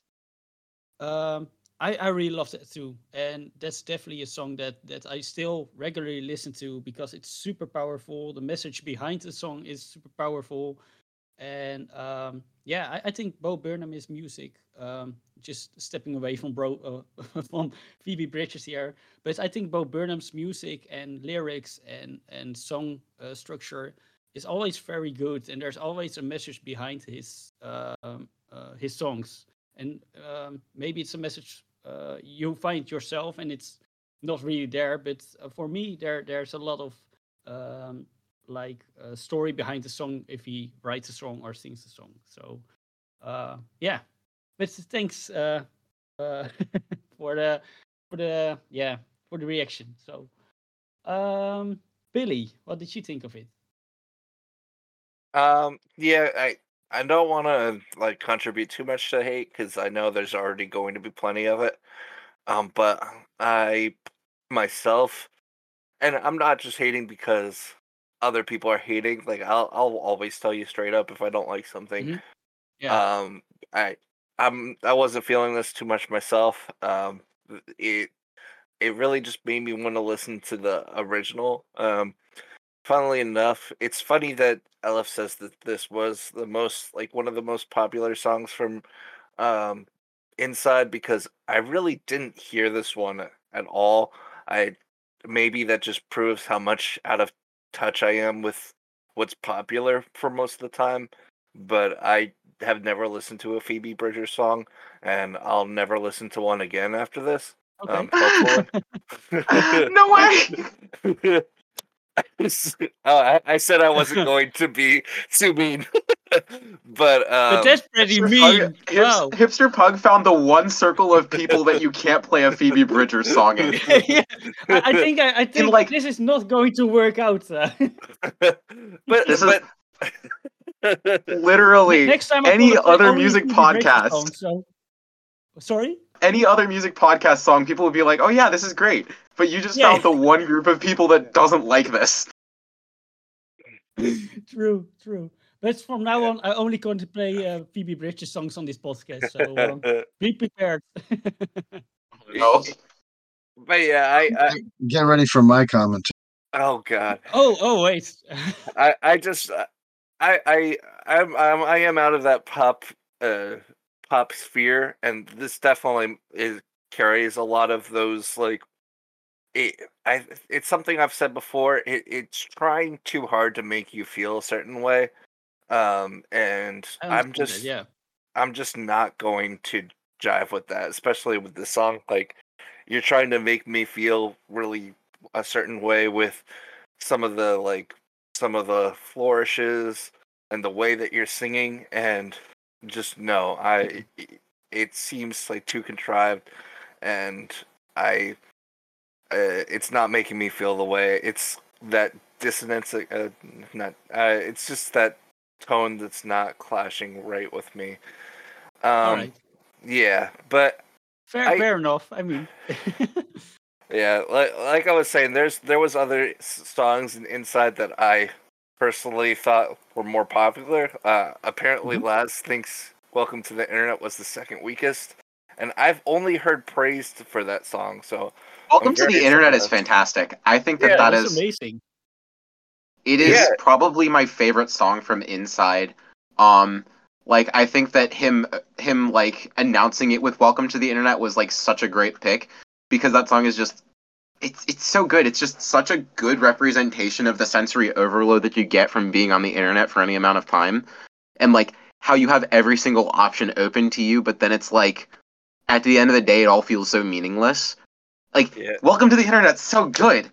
Um, I, I really loved it too, and that's definitely a song that that I still regularly listen to because it's super powerful. The message behind the song is super powerful, and um, yeah, I, I think Bo Burnham is music. Um, just stepping away from bro uh, from Phoebe Bridgers here, but I think Bo Burnham's music and lyrics and and song uh, structure is always very good, and there's always a message behind his um, uh, his songs and um, maybe it's a message uh, you find yourself and it's not really there but uh, for me there there's a lot of um, like a story behind the song if he writes a song or sings a song. So uh, yeah. But thanks uh, uh, for the for the yeah for the reaction. So um billy what did you think of it? Um, yeah, I I don't want to like contribute too much to hate because I know there's already going to be plenty of it. Um, but I myself, and I'm not just hating because other people are hating. Like I'll I'll always tell you straight up if I don't like something. Yeah. Um, I I'm I wasn't feeling this too much myself. Um, it it really just made me want to listen to the original. Um, funnily enough, it's funny that Aleph says that this was the most like one of the most popular songs from um Inside because I really didn't hear this one at all. I maybe that just proves how much out of touch I am with what's popular for most of the time, but I have never listened to a Phoebe Bridgers song and I'll never listen to one again after this. Um, no way! Oh, I, I said I wasn't going to be too mean, but um, but that's pretty Hipster mean. Pug, Wow. Hips- Hipster Pug found the one circle of people that you can't play a Phoebe Bridgers song in. yeah, I, I think I, I think like- this is not going to work out. Uh, but This is literally next time, any other music podcast. songs, so sorry. Any other music podcast song, people would be like, "Oh yeah, this is great," but you just Yeah. found the one group of people that doesn't like this. True, true. But from now on, I'm only going to play uh, Phoebe Bridgers songs on this podcast. So um, be prepared. No. but yeah, I, I Get ready for my comment. oh god, oh, oh wait. I I just uh, I I I'm, I'm I am out of that pop uh pop sphere, and this definitely is carries a lot of those like it. I it's something I've said before. It it's trying too hard to make you feel a certain way, um, and I I'm just yeah. I'm just not going to jive with that, especially with the song. Like you're trying to make me feel really a certain way with some of the like some of the flourishes and the way that you're singing and just no i it seems like too contrived and i uh, it's not making me feel the way it's that dissonance uh, not uh, it's just that tone that's not clashing right with me um Alright. yeah but Fair, I- fair enough. I mean, Yeah, like like I was saying, there's there was other songs in inside that I personally thought were more popular. Uh, apparently, Mm-hmm. Laz thinks "Welcome to the Internet" was the second weakest, and I've only heard praise for that song. So Welcome to the Internet is fantastic. I think that Yeah, that's amazing. It is Yeah. probably my favorite song from Inside. Um like I think that him him like announcing it with Welcome to the Internet was like such a great pick because that song is just it's it's so good. It's just such a good representation of the sensory overload that you get from being on the internet for any amount of time. And like how you have every single option open to you, but then it's like at the end of the day it all feels so meaningless. Like Yeah. Welcome to the Internet's so good.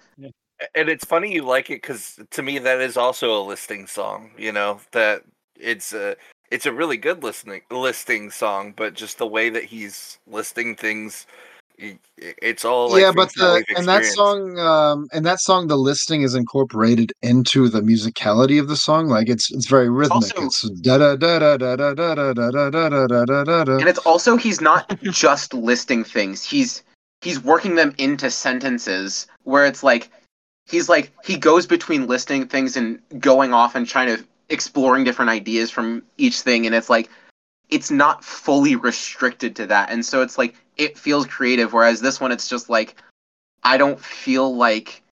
And it's funny you like it because to me that is also a listing song. You know that it's a it's a really good listening listing song, but just the way that he's listing things, i- i- it's all like yeah, but the and that song, um, and that song, the listing is incorporated into the musicality of the song. Like it's it's very rhythmic. also- It's da da da da da da da da da da da da da da da da. and it's also he's not just listing things he's he's working them into sentences where it's like he's like he goes between listing things and going off and trying to exploring different ideas from each thing and it's like it's not fully restricted to that. And so it's like it feels creative whereas this one it's just like i don't feel like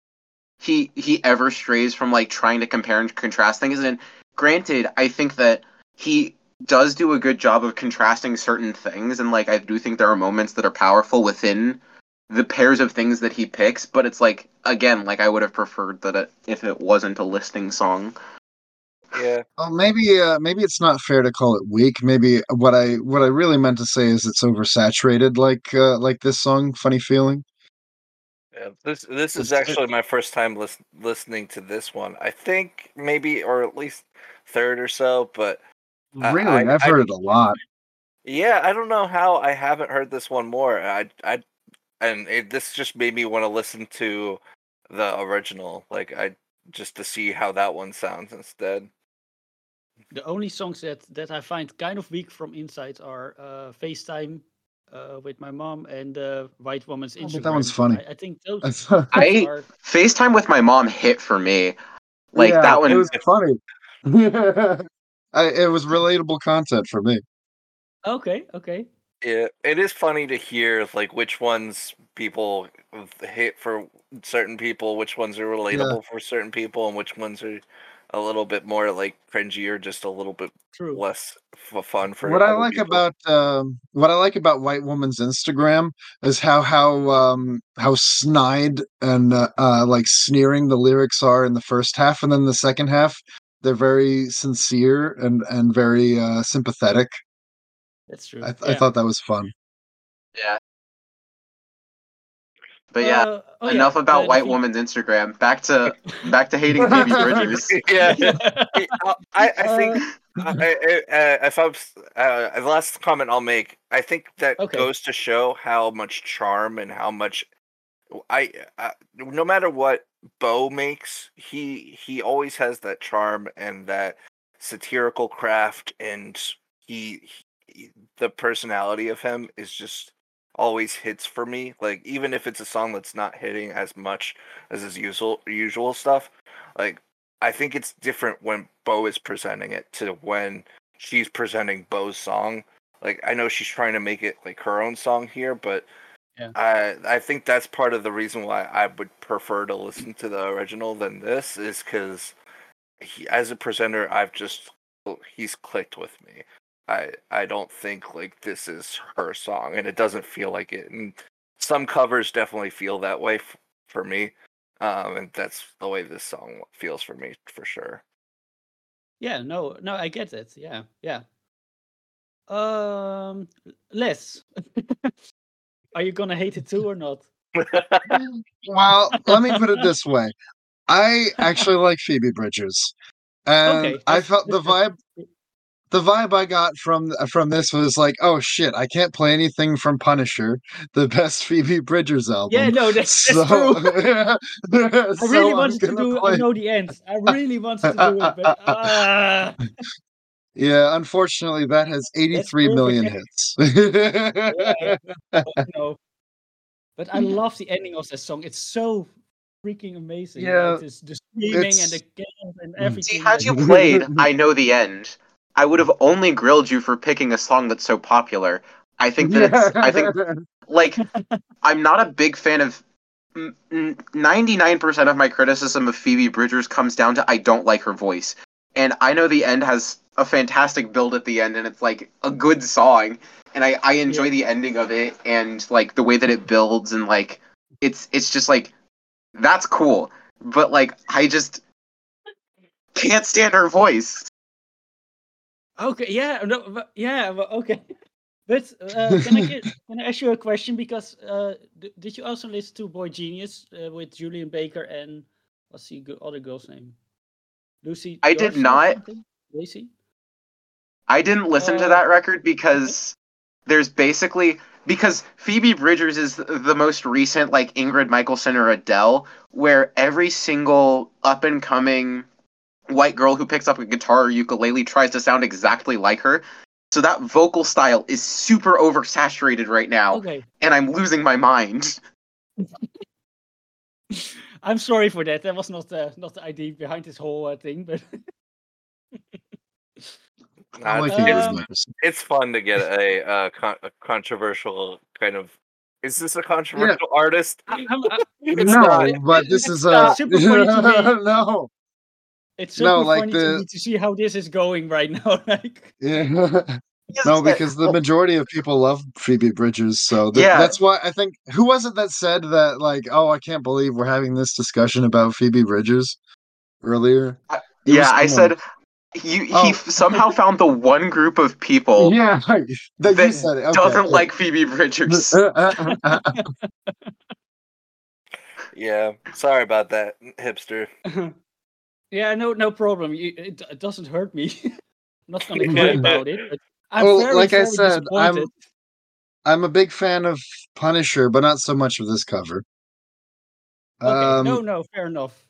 he he ever strays from like trying to compare and contrast things. And granted i think that he does do a good job of contrasting certain things and like I do think there are moments that are powerful within the pairs of things that he picks but it's like again like I would have preferred that it, if it wasn't a listing song Yeah. Well, maybe uh, maybe it's not fair to call it weak. Maybe what I what I really meant to say is it's oversaturated, like uh, like this song, "Funny Feeling." Yeah, this this is actually my first time lis- listening to this one. I think maybe or at least third or so, but I- Really, I- I've I- heard it a lot. yeah, I don't know how I haven't heard this one more. I I and it, this just made me want to listen to the original, like I just to see how that one sounds instead. The only songs that that I find kind of weak from Inside are uh, FaceTime uh, with my mom and uh, White Woman's Oh, Instagram. but that one's funny. I, I think those, I I are FaceTime with my mom hit for me like Yeah, that one It was funny. I, it was relatable content for me. okay. Okay. Yeah, it is funny to hear like which ones people hit for certain people, which ones are relatable for certain people, and which ones are a little bit more like cringy or just a little bit True. less f- fun for what I like people. about um, what I like about White Woman's Instagram is how how um, how snide and uh, uh, like sneering the lyrics are in the first half, and then the second half they're very sincere and and very uh, sympathetic. That's true. I, th- I thought that was fun. yeah But yeah, Uh, oh, enough yeah, about uh, white the- woman's Instagram. Back to back to hating Phoebe Bridgers. yeah, I, I I think I, I, uh, if I'm uh, the last comment I'll make, I think that Okay. goes to show how much charm and how much I, I no matter what Bo makes, he he always has that charm and that satirical craft, and he, he the personality of him is just always hits for me. Like even if it's a song that's not hitting as much as his usual usual stuff, like I think it's different when Bo is presenting it to when she's presenting Bo's song. Like I know she's trying to make it like her own song here, but Yeah. I I think that's part of the reason why I would prefer to listen to the original than this is because as a presenter, I've just oh, he's clicked with me. I I don't think like this is her song, and it doesn't feel like it. And some covers definitely feel that way f- for me, um, and that's the way this song feels for me for sure. Yeah, no, no, I get it. Yeah, yeah. Um, Les, are you gonna hate it too or not? Well, let me put it this way. I actually like Phoebe Bridgers. And Okay, I felt the vibe the vibe I got from from this was like, oh shit, I can't play anything from Punisher, the best Phoebe Bridgers album. Yeah, no, that's, that's So- true. I so really I'm wanted to gonna do. I know the end. I really wanted to do it, but ah, Yeah, unfortunately, that has 83 million hits. no. But I love the ending of that song. It's so freaking amazing. Yeah, like this, the screaming and the gas and Mm. everything. See, had that- you played I Know the End, I would have only grilled you for picking a song that's so popular. I think that it's, I think, like, I'm not a big fan of. mm, mm, 99% of my criticism of Phoebe Bridgers comes down to I don't like her voice. And I know the end has a fantastic build at the end, and it's like a good song. And I, I enjoy Yeah. the ending of it and like the way that it builds and like it's it's just like that's cool. But like I just can't stand her voice. Okay, yeah, no, but- yeah, okay. But uh, can I get, can I ask you a question? Because uh, d- did you also listen to boygenius uh, with Julien Baker and what's the other girl's name? Lucy. I did not. Lucy. I didn't listen to Uh, that record because there's basically because Phoebe Bridgers is the most recent like Ingrid Michaelson or Adele, where every single up and coming white girl who picks up a guitar or ukulele tries to sound exactly like her. So that vocal style is super oversaturated right now, Okay, and I'm losing my mind. I'm sorry for that. That was not the not the idea behind this whole uh, thing, but I like Uh, Phoebe Um, it's fun to get a, uh, con- a controversial kind of. Is this a controversial artist? I, I'm, I, It's no, not. but this is not a super funny to me. no. It's super No, like funny to the- me to see how this is going right now. like, Yeah. No, because the majority of people love Phoebe Bridgers, so th- Yeah. that's why I think who was it that said that like, oh, I can't believe we're having this discussion about Phoebe Bridgers earlier. It yeah, I said you, he Oh. f- somehow found the one group of people yeah, that that said it. Okay, doesn't okay. like Phoebe Bridgers. Yeah, sorry about that, hipster. Yeah, no, no problem. You, it, it doesn't hurt me. I'm not gonna cry about it. But I'm Well, very, like I said, I'm- I'm a big fan of Punisher, but not so much of this cover. Okay, Um, no, no, fair enough.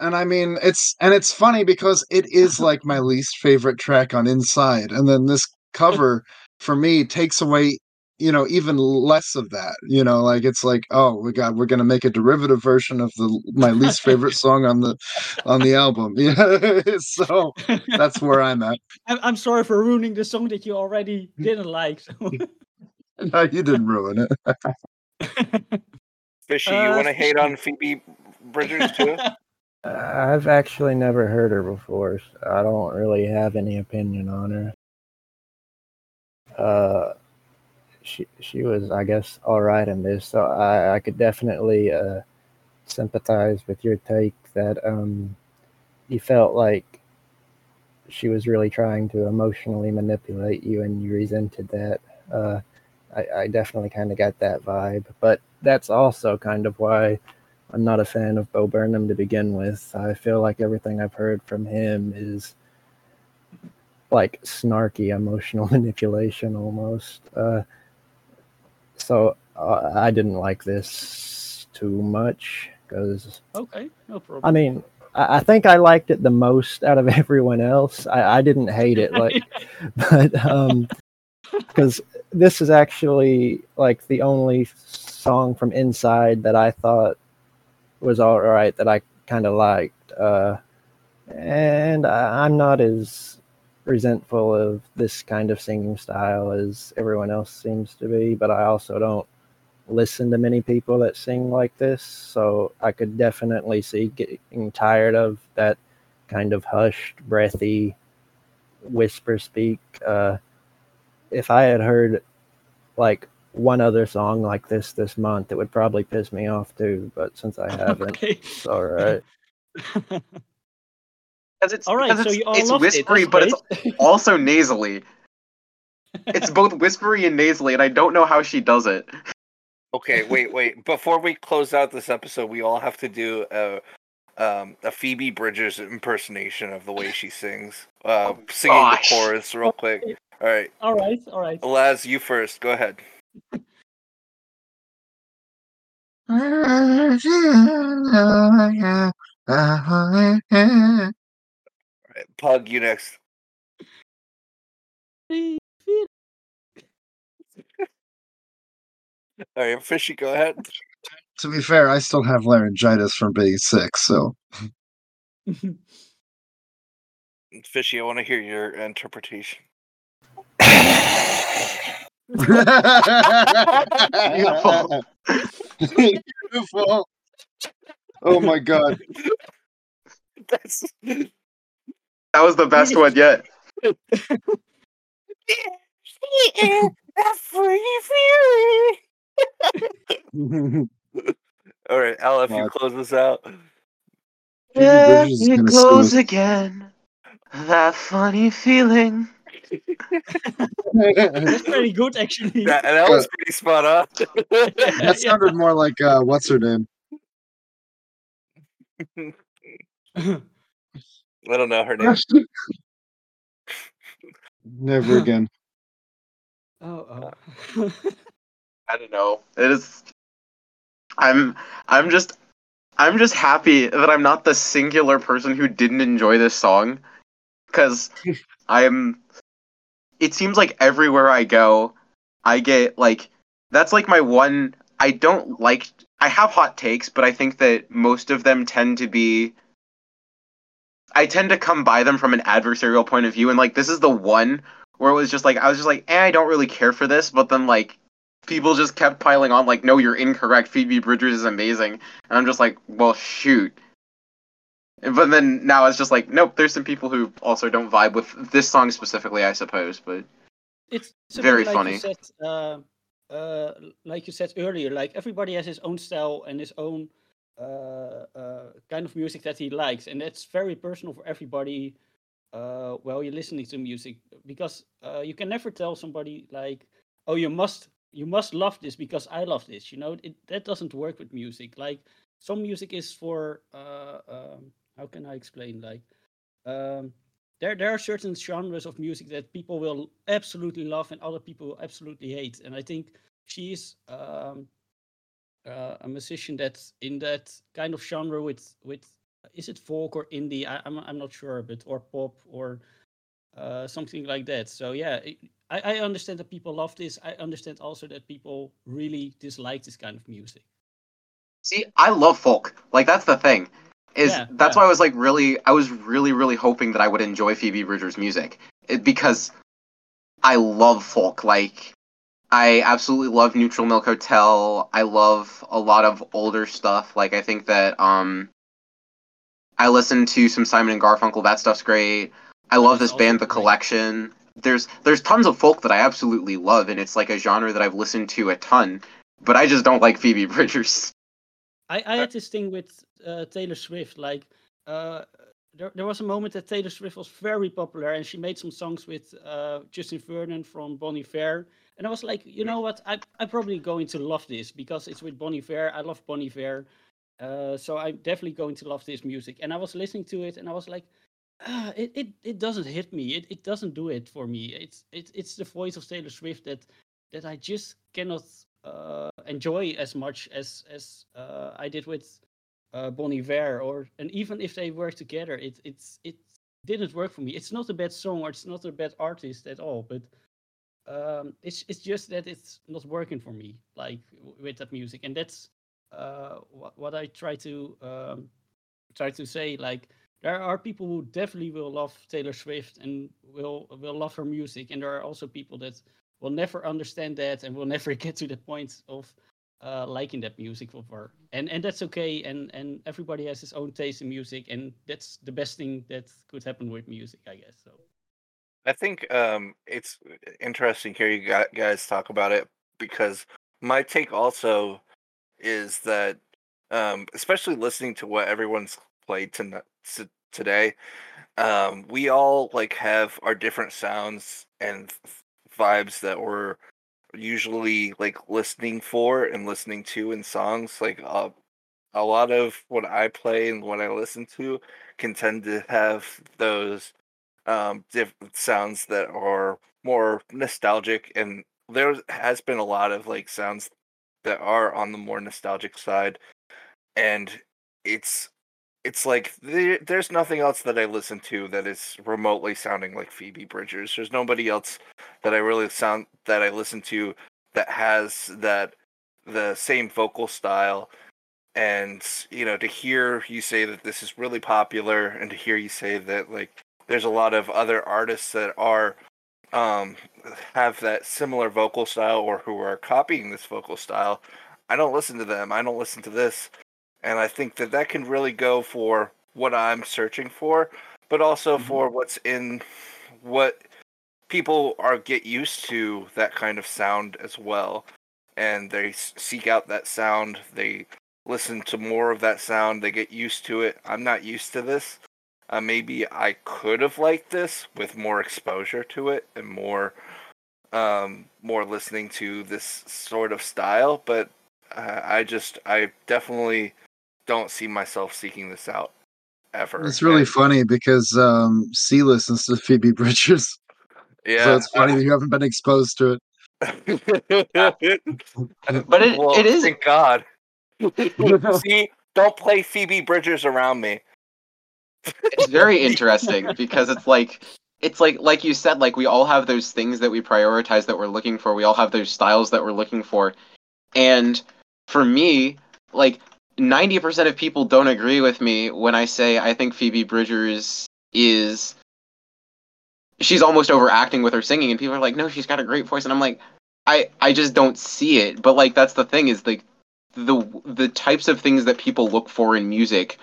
and I mean it's and it's funny because it is like my least favorite track on Inside, and then this cover for me takes away, you know, even less of that. You know, like it's like, oh, we got we're gonna make a derivative version of the my least favorite song on the on the album. Yeah, so that's where I'm at. I'm, I'm sorry for ruining the song that you already didn't like. So. No, you didn't ruin it. Fishy, you Uh, want to hate on Phoebe Bridgers too? I've actually never heard her before. So I don't really have any opinion on her. Uh, she she was, I guess, all right in this. So I I could definitely uh sympathize with your take that um you felt like she was really trying to emotionally manipulate you and you resented that. Uh, I, I definitely kind of got that vibe. But that's also kind of why I'm not a fan of Bo Burnham to begin with. I feel like everything I've heard from him is like snarky emotional manipulation almost. Uh, so uh, I didn't like this too much because Okay, no problem. I mean, I, I think I liked it the most out of everyone else. I, I didn't hate it, like, but um, because this is actually like the only song from Inside that I thought was all right that I kind of liked, uh, and I, I'm not as resentful of this kind of singing style as everyone else seems to be, but I also don't listen to many people that sing like this, so I could definitely see getting tired of that kind of hushed, breathy whisper speak. Uh, if I had heard like one other song like this this month, it would probably piss me off too. But since I haven't, Okay. it's all right. Because it's All right, because so it's, you all it's loved it, whispery, but it's also nasally. It's both whispery and nasally, and I don't know how she does it. Okay, wait, wait. Before we close out this episode, we all have to do a um, a Phoebe Bridgers impersonation of the way she sings, uh, singing gosh. the chorus real quick. All right, all right, all right. Laz, you first. Go ahead. All right, Pug, you next. All right, Fishy, go ahead. To be fair, I still have laryngitis from being sick, so Fishy, I want to hear your interpretation. Beautiful. Beautiful. Oh my god. That's That was the best one yet. All right, Al, if you close this out. There Bridges is it goes us. again. That funny feeling. That's pretty good, actually. That, that was pretty spot on. That sounded more like uh, what's her name? I don't know her name. Never again. Oh, Uh, oh. I don't know. It is. I'm. I'm just. I'm just happy that I'm not the singular person who didn't enjoy this song, because I'm. It seems like everywhere I go, I get like. That's like my one. I don't like. I have hot takes, but I think that most of them tend to be. I tend to come by them from an adversarial point of view, and like this is the one where it was just like I was just like, eh, I don't really care for this, but then like people just kept piling on like, no, you're incorrect. Phoebe Bridgers is amazing, and I'm just like, well, shoot. But then now it's just like, nope. There's some people who also don't vibe with this song specifically, I suppose. But it's it's a bit Very like funny. You said, uh, uh, like you said earlier, like everybody has his own style and his own kind of music that he likes, and that's very personal for everybody. Uh, while you're listening to music, because uh, you can never tell somebody like, "Oh, you must you must love this because I love this." You know, it, that doesn't work with music. Like some music is for uh, um, how can I explain? Like um, there there are certain genres of music that people will absolutely love and other people absolutely hate. And I think she's um, uh, a musician that's in that kind of genre with with is it folk or indie? I, I'm I'm not sure, but or pop or uh, something like that. So yeah, it- I, I understand that people love this. I understand also that people really dislike this kind of music. see, I love folk. Like that's the thing. Is Yeah, that's yeah. why I was like really, I was really, really hoping that I would enjoy Phoebe Bridgers' music it, because I love folk. Like I absolutely love Neutral Milk Hotel. I love a lot of older stuff. Like I think that um I listen to some Simon and Garfunkel. That stuff's great. I love this band, The. Collection. There's there's tons of folk that I absolutely love, and it's like a genre that I've listened to a ton. But I just don't like Phoebe Bridgers. I, I had this thing with uh, Taylor Swift. Like, uh, there, there was a moment that Taylor Swift was very popular, and she made some songs with uh, Justin Vernon from Bon Iver, and I was like, you know what? I I'm probably going to love this because it's with Bon Iver. I love Bon Iver, uh, so I'm definitely going to love this music. And I was listening to it, and I was like, ah, it, it it doesn't hit me. It it doesn't do it for me. It's it's it's the voice of Taylor Swift that that I just cannot uh, enjoy as much as as uh, I did with uh, Bon Iver. Or and even if they work together, it it's it didn't work for me. It's not a bad song or it's not a bad artist at all, but um, it's it's just that it's not working for me, like with that music, and that's uh, what what I try to um, try to say. Like there are people who definitely will love Taylor Swift and will will love her music, and there are also people that will never understand that and will never get to the point of uh, liking that music of her, and and that's okay. And and everybody has his own taste in music, and that's the best thing that could happen with music, I guess. So. I think um, it's interesting here you guys talk about it because my take also is that, um, especially listening to what everyone's played to, to today, um, we all like have our different sounds and vibes that we're usually like listening for and listening to in songs. Like uh, a lot of what I play and what I listen to can tend to have those um different sounds that are more nostalgic and there has been a lot of like sounds that are on the more nostalgic side and it's it's like there, there's nothing else that I listen to that is remotely sounding like Phoebe Bridgers. There's nobody else that I really sound that I listen to that has that the same vocal style and you know to hear you say that this is really popular and to hear you say that like there's a lot of other artists that are um have that similar vocal style or who are copying this vocal style. I don't listen to them. I don't listen to this. And i think that that can really go for what i'm searching for but also for what's in what people are get used to that kind of sound as well. And they seek out that sound. They listen to more of that sound. They get used to it. I'm not used to this uh, maybe I could have liked this with more exposure to it and more, um, more listening to this sort of style. But uh, I just, I definitely don't see myself seeking this out ever. It's really And- funny because um, C listens to Phoebe Bridgers. yeah. So it's funny that you haven't been exposed to it. But it- Well, it is- Thank God. see, don't play Phoebe Bridgers around me. It's very interesting because it's like it's like like you said like we all have those things that we prioritize that we're looking for. We all have those styles that we're looking for. And for me like 90% of people don't agree with me when i say i think phoebe bridgers is she's almost overacting with her singing and people are like no she's got a great voice. And i'm like i i just don't see it. But like that's the thing is like the the types of things that people look for in music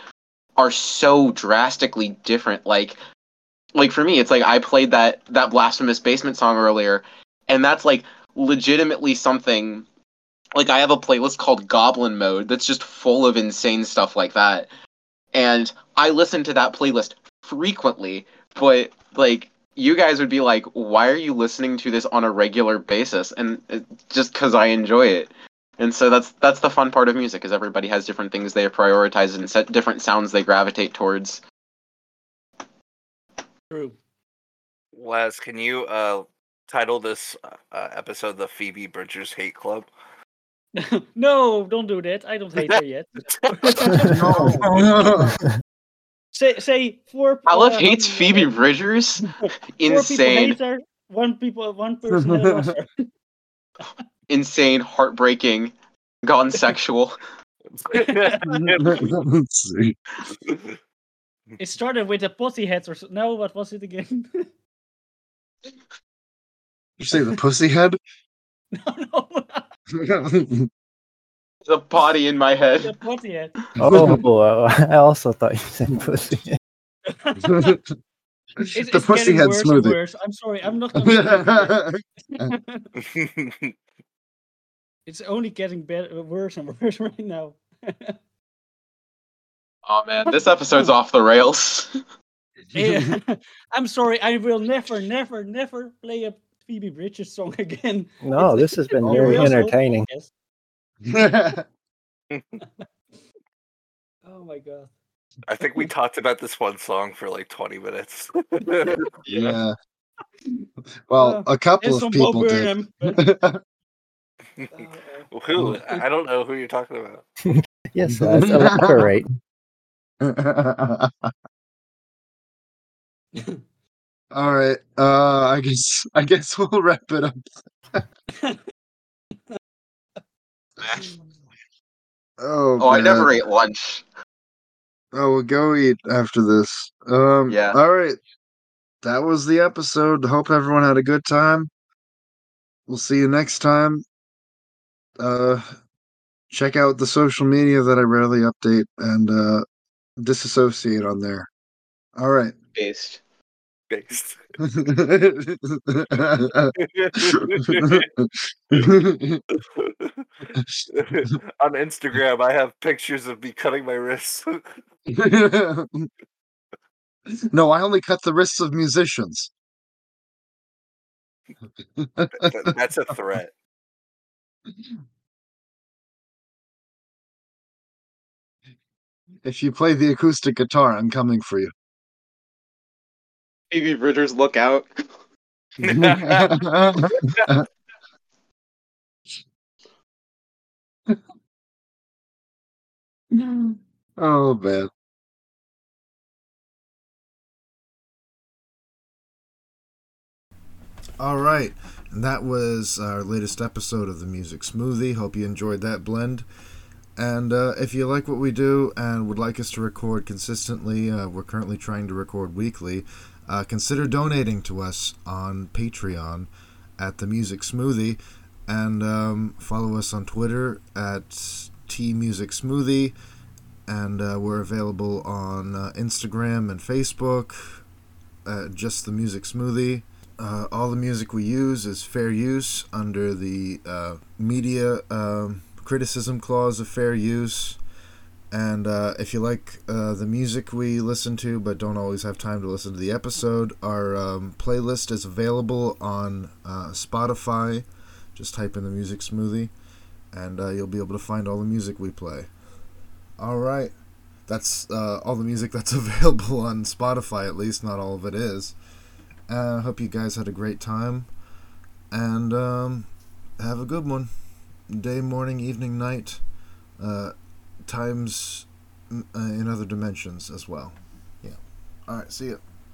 are so drastically different. Like like for me it's like i played that that blasphemous basement song earlier and that's like legitimately something like i have a playlist called goblin mode that's just full of insane stuff like that. And i listen to that playlist frequently but like you guys would be like why are you listening to this on a regular basis? And just because i enjoy it and so that's that's the fun part of music is everybody has different things they prioritize and set different sounds they gravitate towards True. Les, can you uh title this uh, uh, episode the Phoebe Bridgers Hate Club? no, don't do that. I don't hate her yet. say say four. Aleph uh, hates Phoebe Bridgers. Four Insane, people hate her. One people. One person loves her. insane, heartbreaking, gone sexual. It started with the pussy heads or so. No, what was it again? You say the pussy head? No, no. the body in my head. the head. potty head. Oh, I also thought you said pussy. It's, the it's pussy head worse smoothie. worse. I'm sorry. I'm not. Gonna it's only getting better, uh, worse and worse right now. Oh man, this episode's off the rails. Yeah. I'm sorry. I will never, never, never play a Phoebe Bridgers song again. No, this has been a very entertaining. Oh my god. I think we talked about this one song for like 20 minutes. yeah. Well, uh, a couple It's of from Bob people did. Burnham, who? I I don't know who you're talking about. Yes, uh, elaborate. All right. Uh, I guess I guess we'll wrap it up. oh, Oh, I never ate lunch. Oh, we'll go eat after this. Um, Yeah. All right. That was the episode. Hope everyone had a good time. We'll see you next time. Uh, check out the social media that I rarely update and uh, disassociate on there. All right. Based. Based. On Instagram, I have pictures of me cutting my wrists. no, I only cut the wrists of musicians. That's a threat. If you play the acoustic guitar, I'm coming for you. Phoebe Bridgers, look out. oh man. All right, that was our latest episode of the Music Smoothie. Hope you enjoyed that blend. And uh, if you like what we do and would like us to record consistently, uh, we're currently trying to record weekly. Uh, consider donating to us on Patreon at the Music Smoothie, and um, follow us on Twitter at T Music Smoothie, and uh, we're available on uh, Instagram and Facebook. Just the Music Smoothie. Uh, all the music we use is fair use under the uh, media um, criticism clause of fair use. And uh, if you like uh, the music we listen to but don't always have time to listen to the episode, our um, playlist is available on uh, Spotify. Just type in the music smoothie, and uh, you'll be able to find all the music we play. All right. That's all the music that's available on Spotify, at least. Not all of it is. I uh, hope you guys had a great time. And um, have a good one. Day, morning, evening, night. Uh, times uh, in other dimensions as well. Yeah. All right. See ya.